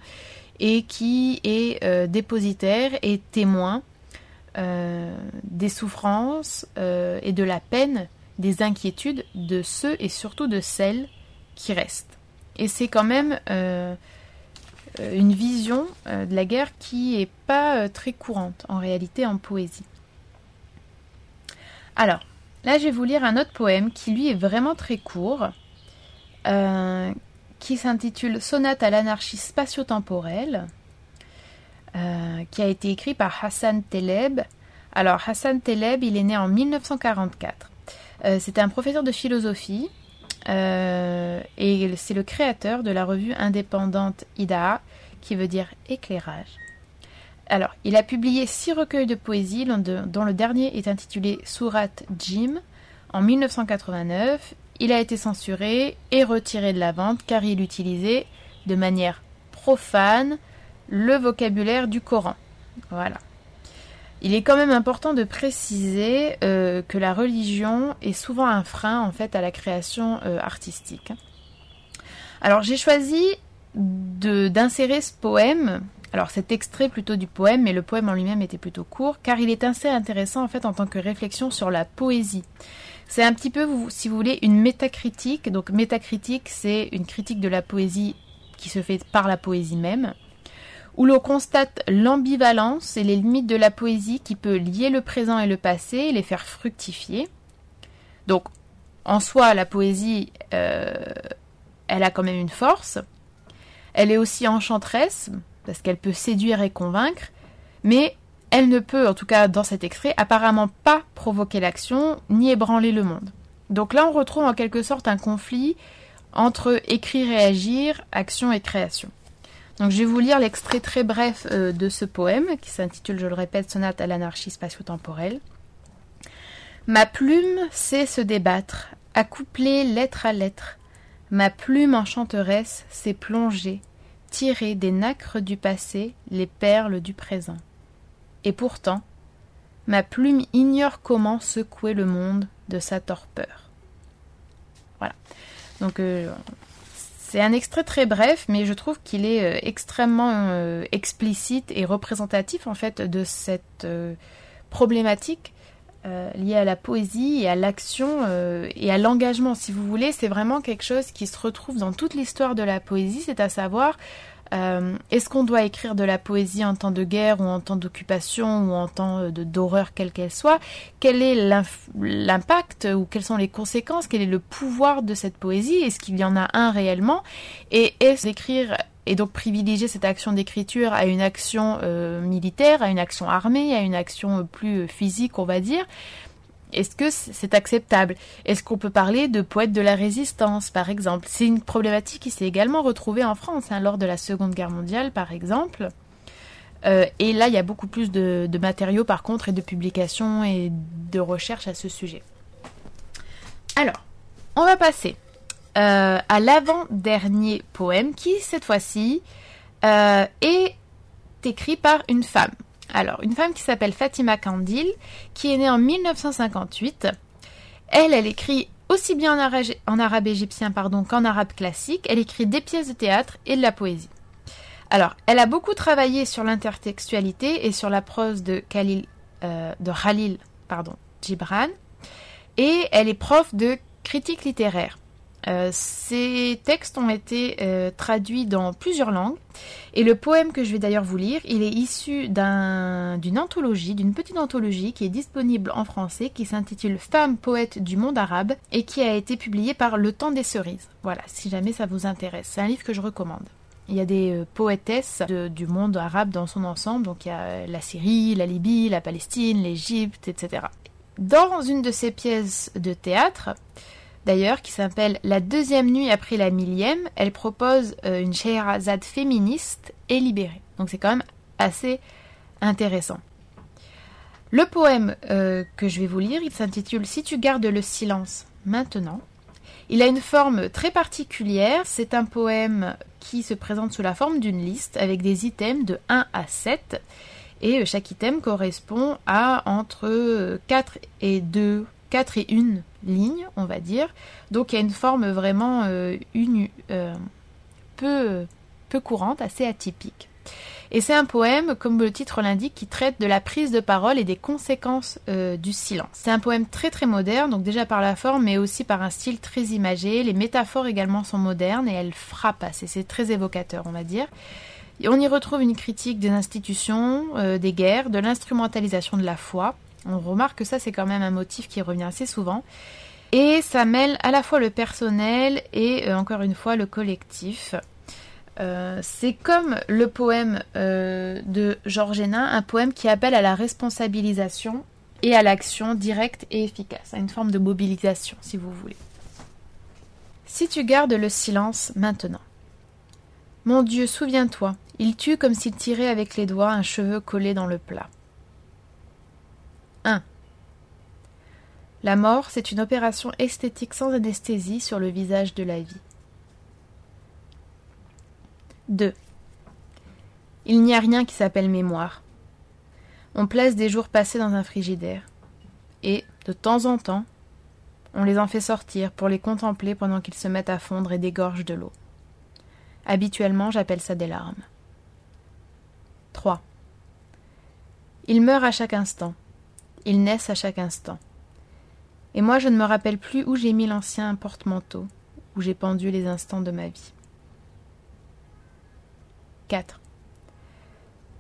et qui est euh, dépositaire et témoin euh, des souffrances euh, et de la peine, des inquiétudes de ceux et surtout de celles qui restent. Et c'est quand même une vision de la guerre qui n'est pas très courante en réalité en poésie. Alors, là je vais vous lire un autre poème qui lui est vraiment très court, qui s'intitule Sonate à l'anarchie spatio-temporelle, euh, qui a été écrit par Hassan Teleb. Alors Hassan Teleb, il est né en 1944. Euh, C'était un professeur de philosophie euh, et c'est le créateur de la revue indépendante Ida, qui veut dire éclairage. Alors, il a publié six recueils de poésie, dont le dernier est intitulé Surat Jim en 1989 il a été censuré et retiré de la vente car il utilisait de manière profane le vocabulaire du Coran. Voilà. Il est quand même important de préciser euh, que la religion est souvent un frein en fait à la création euh, artistique. Alors j'ai choisi d'insérer ce poème, alors cet extrait plutôt du poème, mais le poème en lui-même était plutôt court, car il est assez intéressant en fait en tant que réflexion sur la poésie. C'est un petit peu, si vous voulez, une métacritique. Donc métacritique, c'est une critique de la poésie qui se fait par la poésie même, où l'on constate l'ambivalence et les limites de la poésie qui peut lier le présent et le passé et les faire fructifier. Donc, en soi, la poésie, euh, elle a quand même une force. Elle est aussi enchanteresse, parce qu'elle peut séduire et convaincre, mais elle ne peut, en tout cas dans cet extrait, apparemment pas provoquer l'action ni ébranler le monde. Donc là, on retrouve en quelque sorte un conflit entre écrire et agir, action et création. Donc je vais vous lire l'extrait très bref euh, de ce poème qui s'intitule, je le répète, Sonate à l'anarchie spatio-temporelle. Ma plume sait se débattre, accoupler lettre à lettre. Ma plume enchanteresse sait plonger, tirer des nacres du passé les perles du présent. Et pourtant, ma plume ignore comment secouer le monde de sa torpeur. Voilà. Donc euh, c'est un extrait très bref, mais je trouve qu'il est euh, extrêmement euh, explicite et représentatif en fait de cette problématique liée à la poésie et à l'action et à l'engagement. Si vous voulez, c'est vraiment quelque chose qui se retrouve dans toute l'histoire de la poésie, c'est à savoir euh, est-ce qu'on doit écrire de la poésie en temps de guerre ou en temps d'occupation ou en temps euh, d'horreur quelle qu'elle soit? Quel est l'impact ou quelles sont les conséquences? Quel est le pouvoir de cette poésie? Est-ce qu'il y en a un réellement? Et est-ce d'écrire et donc privilégier cette action d'écriture à une action euh, militaire, à une action armée, à une action plus physique, on va dire? Est-ce que c'est acceptable? Est-ce qu'on peut parler de poètes de la résistance, par exemple? C'est une problématique qui s'est également retrouvée en France hein, lors de la Seconde Guerre mondiale, par exemple. Euh, et là, il y a beaucoup plus de, matériaux, par contre, et de publications et de recherches à ce sujet. Alors, on va passer euh, à l'avant-dernier poème qui, cette fois-ci, euh, est écrit par une femme. Alors, une femme qui s'appelle Fatima Kandil, qui est née en 1958. Elle, elle écrit aussi bien en, arabe, égyptien pardon, qu'en arabe classique. Elle écrit des pièces de théâtre et de la poésie. Alors, elle a beaucoup travaillé sur l'intertextualité et sur la prose de, Khalil, euh, de Khalil pardon, Gibran. Et elle est prof de critique littéraire. Euh, ces textes ont été euh, traduits dans plusieurs langues et le poème que je vais d'ailleurs vous lire, il est issu d'une anthologie, d'une petite anthologie qui est disponible en français qui s'intitule Femmes poètes du monde arabe et qui a été publié par Le Temps des Cerises. Voilà, si jamais ça vous intéresse. C'est un livre que je recommande. Il y a des euh, poétesses du monde arabe dans son ensemble, donc il y a la Syrie, la Libye, la Palestine, l'Égypte, etc. Dans une de ces pièces de théâtre, d'ailleurs, qui s'appelle La deuxième nuit après la millième. Elle propose euh, une Scheherazade féministe et libérée. Donc c'est quand même assez intéressant. Le poème euh, que je vais vous lire, il s'intitule Si tu gardes le silence maintenant. Il a une forme très particulière. C'est un poème qui se présente sous la forme d'une liste avec des items de 1 à 7. Et chaque item correspond à entre 4 et 2, 4 et 1 ligne, on va dire. Donc il y a une forme vraiment euh, une, euh, peu, peu courante, assez atypique. Et c'est un poème, comme le titre l'indique, qui traite de la prise de parole et des conséquences euh, du silence. C'est un poème très très moderne, donc déjà par la forme, mais aussi par un style très imagé. Les métaphores également sont modernes et elles frappent assez. C'est très évocateur, on va dire. on y retrouve une critique des institutions, des guerres, de l'instrumentalisation de la foi. On remarque que ça, c'est quand même un motif qui revient assez souvent. Et ça mêle à la fois le personnel et, euh, encore une fois, le collectif. Euh, c'est comme le poème euh, de Georges Hénin, un poème qui appelle à la responsabilisation et à l'action directe et efficace, à une forme de mobilisation, si vous voulez. Si tu gardes le silence maintenant. Mon Dieu, souviens-toi, il tue comme s'il tirait avec les doigts un cheveu collé dans le plat. 1. La mort, c'est une opération esthétique sans anesthésie sur le visage de la vie. 2. Il n'y a rien qui s'appelle mémoire. On place des jours passés dans un frigidaire. Et, de temps en temps, on les en fait sortir pour les contempler pendant qu'ils se mettent à fondre et dégorgent de l'eau. Habituellement, j'appelle ça des larmes. 3. Ils meurent à chaque instant. Ils naissent à chaque instant. Et moi, je ne me rappelle plus où j'ai mis l'ancien porte-manteau, où j'ai pendu les instants de ma vie. 4.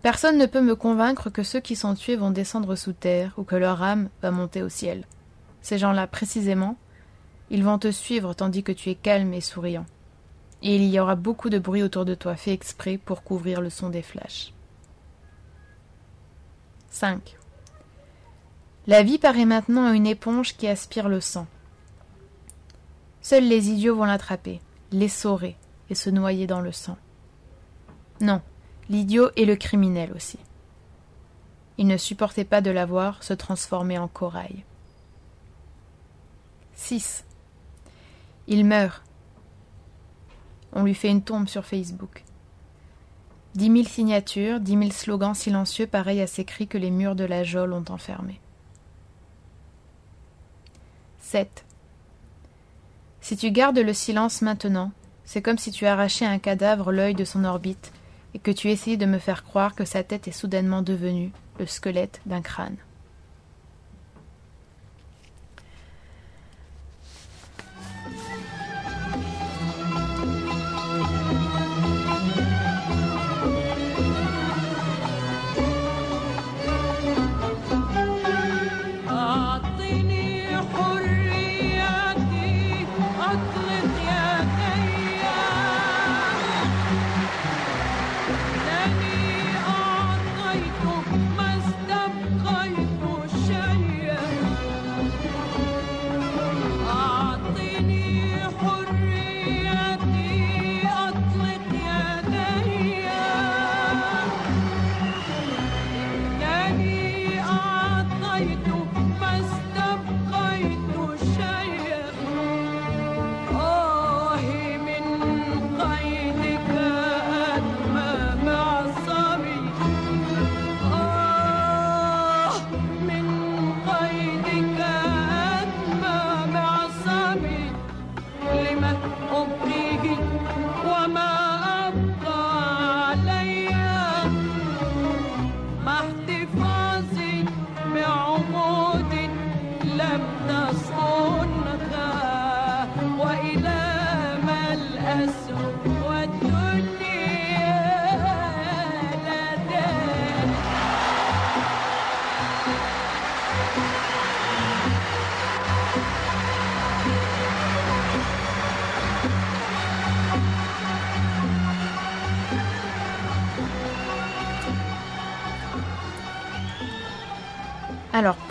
Personne ne peut me convaincre que ceux qui sont tués vont descendre sous terre ou que leur âme va monter au ciel. Ces gens-là, précisément, ils vont te suivre tandis que tu es calme et souriant. Et il y aura beaucoup de bruit autour de toi, fait exprès pour couvrir le son des flashs. 5. La vie paraît maintenant une éponge qui aspire le sang. Seuls les idiots vont l'attraper, l'essorer et se noyer dans le sang. Non, l'idiot et le criminel aussi. Il ne supportait pas de la voir se transformer en corail. 6. Il meurt. On lui fait une tombe sur Facebook. Dix mille signatures, dix mille slogans silencieux pareils à ces cris que les murs de la geôle ont enfermés. 7. Si tu gardes le silence maintenant, c'est comme si tu arrachais un cadavre l'œil de son orbite et que tu essayes de me faire croire que sa tête est soudainement devenue le squelette d'un crâne.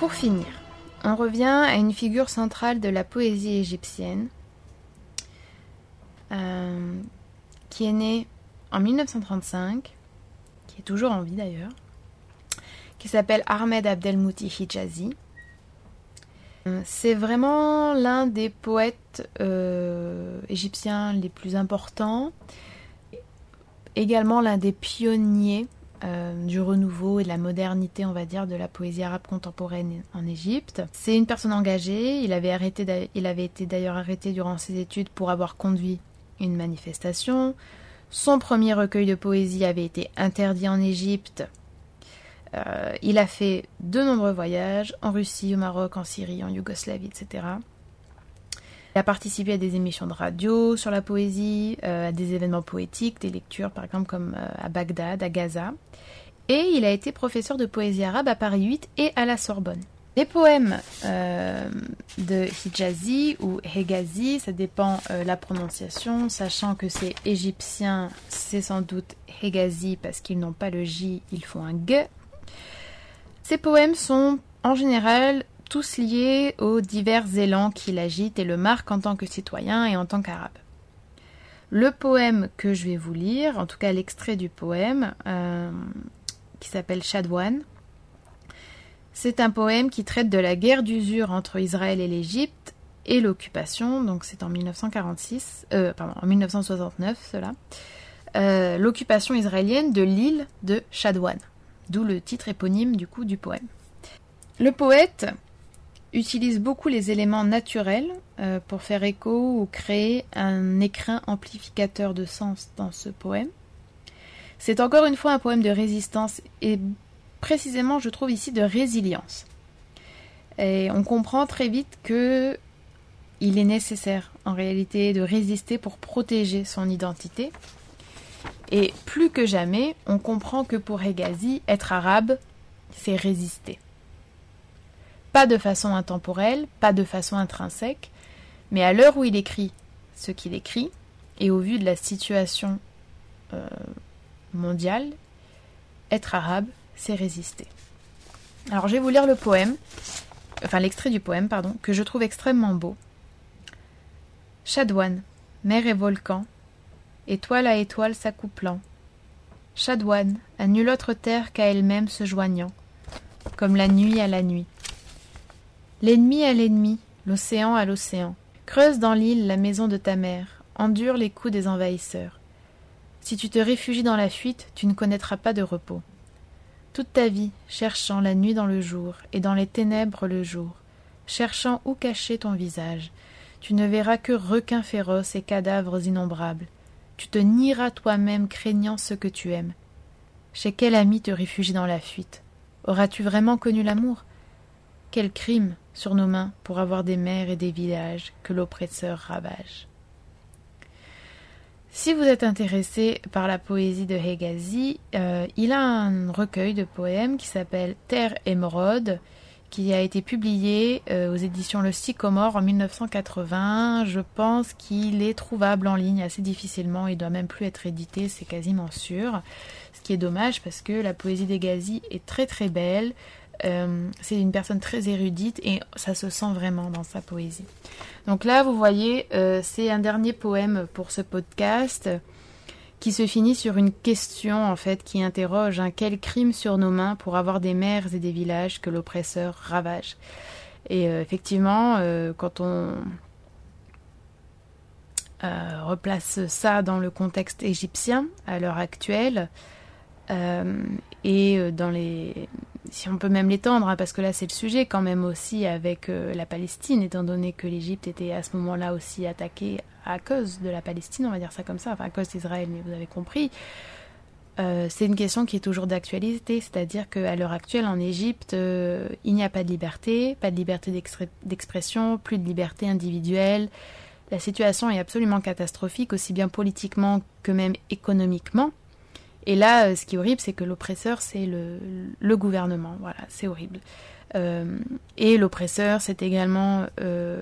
Pour finir, on revient à une figure centrale de la poésie égyptienne, euh, qui est née en 1935, qui est toujours en vie d'ailleurs, qui s'appelle Ahmed Abdelmouti Hijazi. C'est vraiment l'un des poètes égyptiens les plus importants, également l'un des pionniers euh, du renouveau et de la modernité, on va dire, de la poésie arabe contemporaine en Égypte. C'est une personne engagée. Il avait, arrêté il avait été d'ailleurs arrêté durant ses études pour avoir conduit une manifestation. Son premier recueil de poésie avait été interdit en Égypte. Euh, il a fait de nombreux voyages en Russie, au Maroc, en Syrie, en Yougoslavie, etc. Il a participé à des émissions de radio sur la poésie, euh, à des événements poétiques, des lectures par exemple comme euh, à Bagdad, à Gaza. Et il a été professeur de poésie arabe à Paris 8 et à la Sorbonne. Les poèmes euh, de Hijazi ou Hegazi, ça dépend la prononciation, sachant que c'est égyptien, c'est sans doute Hegazi parce qu'ils n'ont pas le J, ils font un G. Ces poèmes sont en général tous liés aux divers élans qui l'agitent et le marquent en tant que citoyen et en tant qu'arabe. Le poème que je vais vous lire, en tout cas l'extrait du poème, euh, qui s'appelle Shadwan, c'est un poème qui traite de la guerre d'usure entre Israël et l'Égypte et l'occupation, donc c'est en 1946, euh, pardon, en 1969 cela, euh, l'occupation israélienne de l'île de Shadwan, d'où le titre éponyme du coup du poème. Le poète utilise beaucoup les éléments naturels euh, pour faire écho ou créer un écrin amplificateur de sens dans ce poème. C'est encore une fois un poème de résistance et précisément je trouve ici de résilience. Et on comprend très vite que il est nécessaire en réalité de résister pour protéger son identité. Et plus que jamais, on comprend que pour Hegazi, être arabe, c'est résister. Pas de façon intemporelle, pas de façon intrinsèque, mais à l'heure où il écrit ce qu'il écrit, et au vu de la situation euh, mondiale, être arabe, c'est résister. Alors je vais vous lire le poème, enfin l'extrait du poème, pardon, que je trouve extrêmement beau. Chadouane, mer et volcan, étoile à étoile s'accouplant. Chadouane, à nulle autre terre qu'à elle-même se joignant, comme la nuit à la nuit. L'ennemi à l'ennemi, l'océan à l'océan. Creuse dans l'île la maison de ta mère, endure les coups des envahisseurs. Si tu te réfugies dans la fuite, tu ne connaîtras pas de repos. Toute ta vie, cherchant la nuit dans le jour, et dans les ténèbres le jour, cherchant où cacher ton visage, tu ne verras que requins féroces et cadavres innombrables. Tu te nieras toi-même craignant ce que tu aimes. Chez quel ami te réfugies dans la fuite? Auras-tu vraiment connu l'amour? Quel crime sur nos mains pour avoir des mers et des villages que l'oppresseur ravage. Si vous êtes intéressé par la poésie de Hegazi, euh, il a un recueil de poèmes qui s'appelle Terre émeraude, qui a été publié euh, aux éditions Le Sycomore en 1980. Je pense qu'il est trouvable en ligne assez difficilement, il doit même plus être édité, c'est quasiment sûr. Ce qui est dommage parce que la poésie d'Hegazi est très très belle. Euh, c'est une personne très érudite et ça se sent vraiment dans sa poésie. Donc là, vous voyez, euh, c'est un dernier poème pour ce podcast qui se finit sur une question en fait qui interroge hein, quel crime sur nos mains pour avoir des mers et des villages que l'oppresseur ravage. Et euh, effectivement, quand on replace ça dans le contexte égyptien à l'heure actuelle et dans les si on peut même l'étendre, hein, parce que là c'est le sujet quand même aussi avec euh, la Palestine, étant donné que l'Égypte était à ce moment-là aussi attaquée à cause de la Palestine, on va dire ça comme ça, enfin à cause d'Israël, mais vous avez compris. Euh, c'est une question qui est toujours d'actualité, c'est-à-dire qu'à l'heure actuelle en Égypte, euh, il n'y a pas de liberté, pas de liberté d'expression, plus de liberté individuelle. La situation est absolument catastrophique, aussi bien politiquement que même économiquement. Et là, euh, ce qui est horrible, c'est que l'oppresseur, c'est le, gouvernement. Voilà, c'est horrible. Euh, et l'oppresseur, c'est également euh,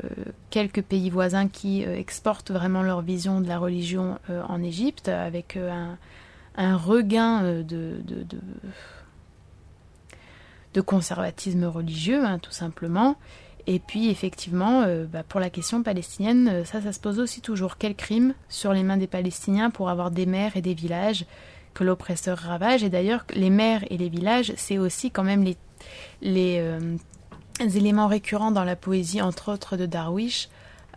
quelques pays voisins qui exportent vraiment leur vision de la religion en Égypte, avec un, regain de, conservatisme religieux, hein, tout simplement. Et puis effectivement, bah, pour la question palestinienne, ça, ça se pose aussi toujours. Quel crime sur les mains des Palestiniens pour avoir des mers et des villages que l'oppresseur ravage. Et d'ailleurs, les maires et les villages, c'est aussi quand même les, les, euh, éléments récurrents dans la poésie, entre autres de Darwish,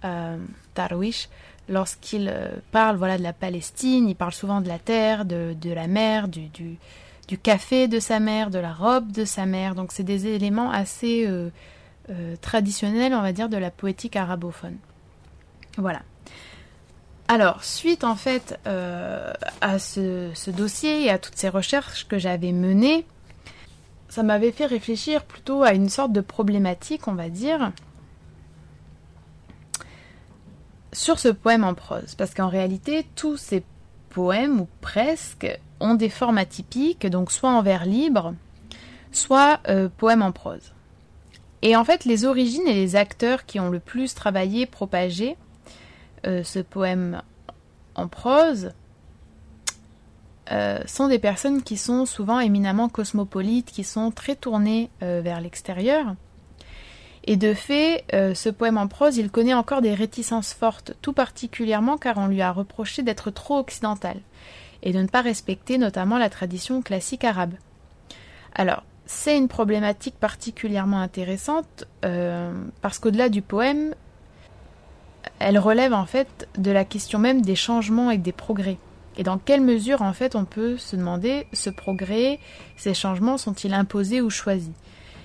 euh, Darwish lorsqu'il euh, parle voilà, de la Palestine, il parle souvent de la terre, de, la mer, du, café de sa mère, de la robe de sa mère. Donc c'est des éléments assez euh, traditionnels, on va dire, de la poétique arabophone. Voilà. Alors, suite en fait à ce, dossier et à toutes ces recherches que j'avais menées, ça m'avait fait réfléchir plutôt à une sorte de problématique, on va dire, sur ce poème en prose. Parce qu'en réalité, tous ces poèmes, ou presque, ont des formes atypiques, donc soit en vers libre, soit euh, poèmes en prose. Et en fait, les origines et les acteurs qui ont le plus travaillé, propagé euh, ce poème en prose, euh, sont des personnes qui sont souvent éminemment cosmopolites, qui sont très tournées euh, vers l'extérieur. Et de fait, ce poème en prose, il connaît encore des réticences fortes, tout particulièrement car on lui a reproché d'être trop occidental et de ne pas respecter notamment la tradition classique arabe. Alors, c'est une problématique particulièrement intéressante parce qu'au-delà du poème, elle relève en fait de la question même des changements et des progrès. Et dans quelle mesure, en fait, on peut se demander ce progrès, ces changements sont-ils imposés ou choisis?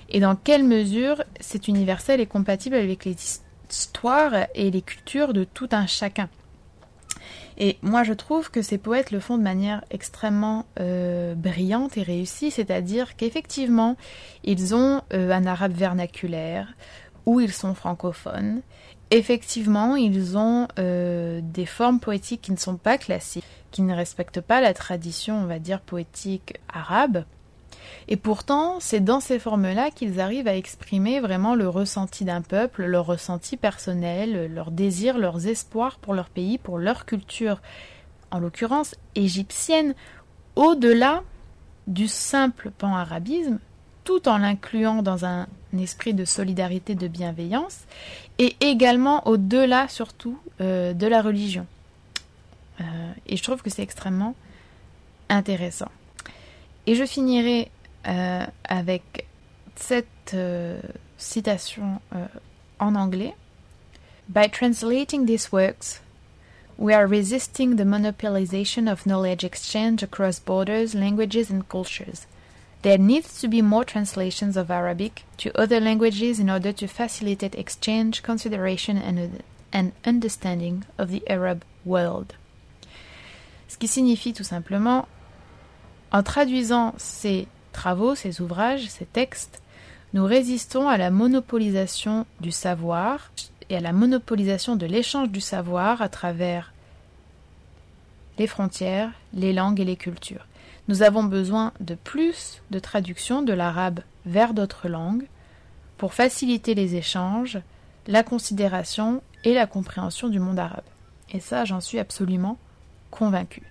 Et dans quelle mesure c'est universel et compatible avec les histoires et les cultures de tout un chacun? Et moi, je trouve que ces poètes le font de manière extrêmement euh, brillante et réussie, c'est-à-dire qu'effectivement, ils ont euh, un arabe vernaculaire, ou ils sont francophones. Effectivement, ils ont euh, des formes poétiques qui ne sont pas classiques qui ne respectent pas la tradition, on va dire, poétique arabe. Et pourtant, c'est dans ces formes-là qu'ils arrivent à exprimer vraiment le ressenti d'un peuple, leur ressenti personnel, leurs désirs, leurs espoirs pour leur pays, pour leur culture, en l'occurrence égyptienne, au-delà du simple pan-arabisme, tout en l'incluant dans un esprit de solidarité, de bienveillance, et également au-delà surtout euh, de la religion. Euh, et je trouve que c'est extrêmement intéressant. Et je finirai euh, avec cette citation en anglais. By translating these works, we are resisting the monopolization of knowledge exchange across borders, languages, and cultures. There needs to be more translations of Arabic to other languages in order to facilitate exchange, consideration, and, and understanding of the Arab world. Ce qui signifie tout simplement, en traduisant ces travaux, ces ouvrages, ces textes, nous résistons à la monopolisation du savoir et à la monopolisation de l'échange du savoir à travers les frontières, les langues et les cultures. Nous avons besoin de plus de traduction de l'arabe vers d'autres langues pour faciliter les échanges, la considération et la compréhension du monde arabe. Et ça, j'en suis absolument convaincu.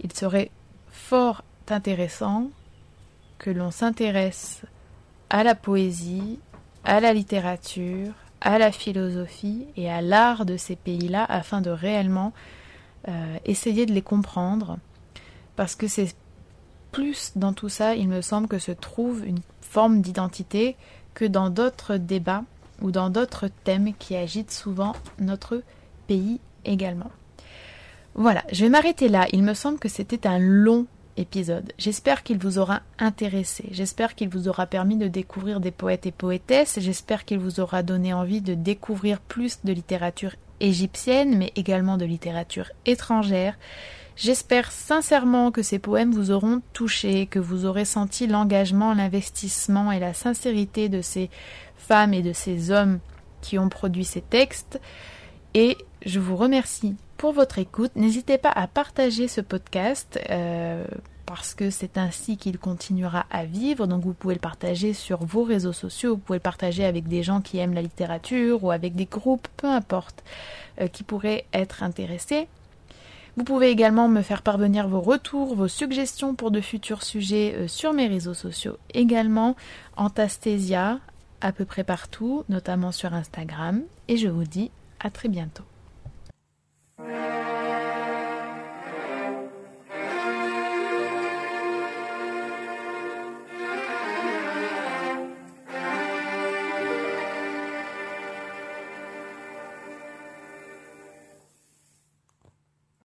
Il serait fort intéressant que l'on s'intéresse à la poésie, à la littérature, à la philosophie et à l'art de ces pays-là afin de réellement euh, essayer de les comprendre parce que c'est plus dans tout ça, il me semble que se trouve une forme d'identité que dans d'autres débats ou dans d'autres thèmes qui agitent souvent notre pays également. Voilà, je vais m'arrêter là. Il me semble que c'était un long épisode. J'espère qu'il vous aura intéressé. J'espère qu'il vous aura permis de découvrir des poètes et poétesses. J'espère qu'il vous aura donné envie de découvrir plus de littérature égyptienne, mais également de littérature étrangère. J'espère sincèrement que ces poèmes vous auront touché, que vous aurez senti l'engagement, l'investissement et la sincérité de ces femmes et de ces hommes qui ont produit ces textes. Et je vous remercie pour votre écoute. N'hésitez pas à partager ce podcast euh, parce que c'est ainsi qu'il continuera à vivre. Donc vous pouvez le partager sur vos réseaux sociaux, vous pouvez le partager avec des gens qui aiment la littérature ou avec des groupes, peu importe, euh, qui pourraient être intéressés. Vous pouvez également me faire parvenir vos retours, vos suggestions pour de futurs sujets euh, sur mes réseaux sociaux également, Antasthesia, à peu près partout, notamment sur Instagram. Et je vous dis à très bientôt.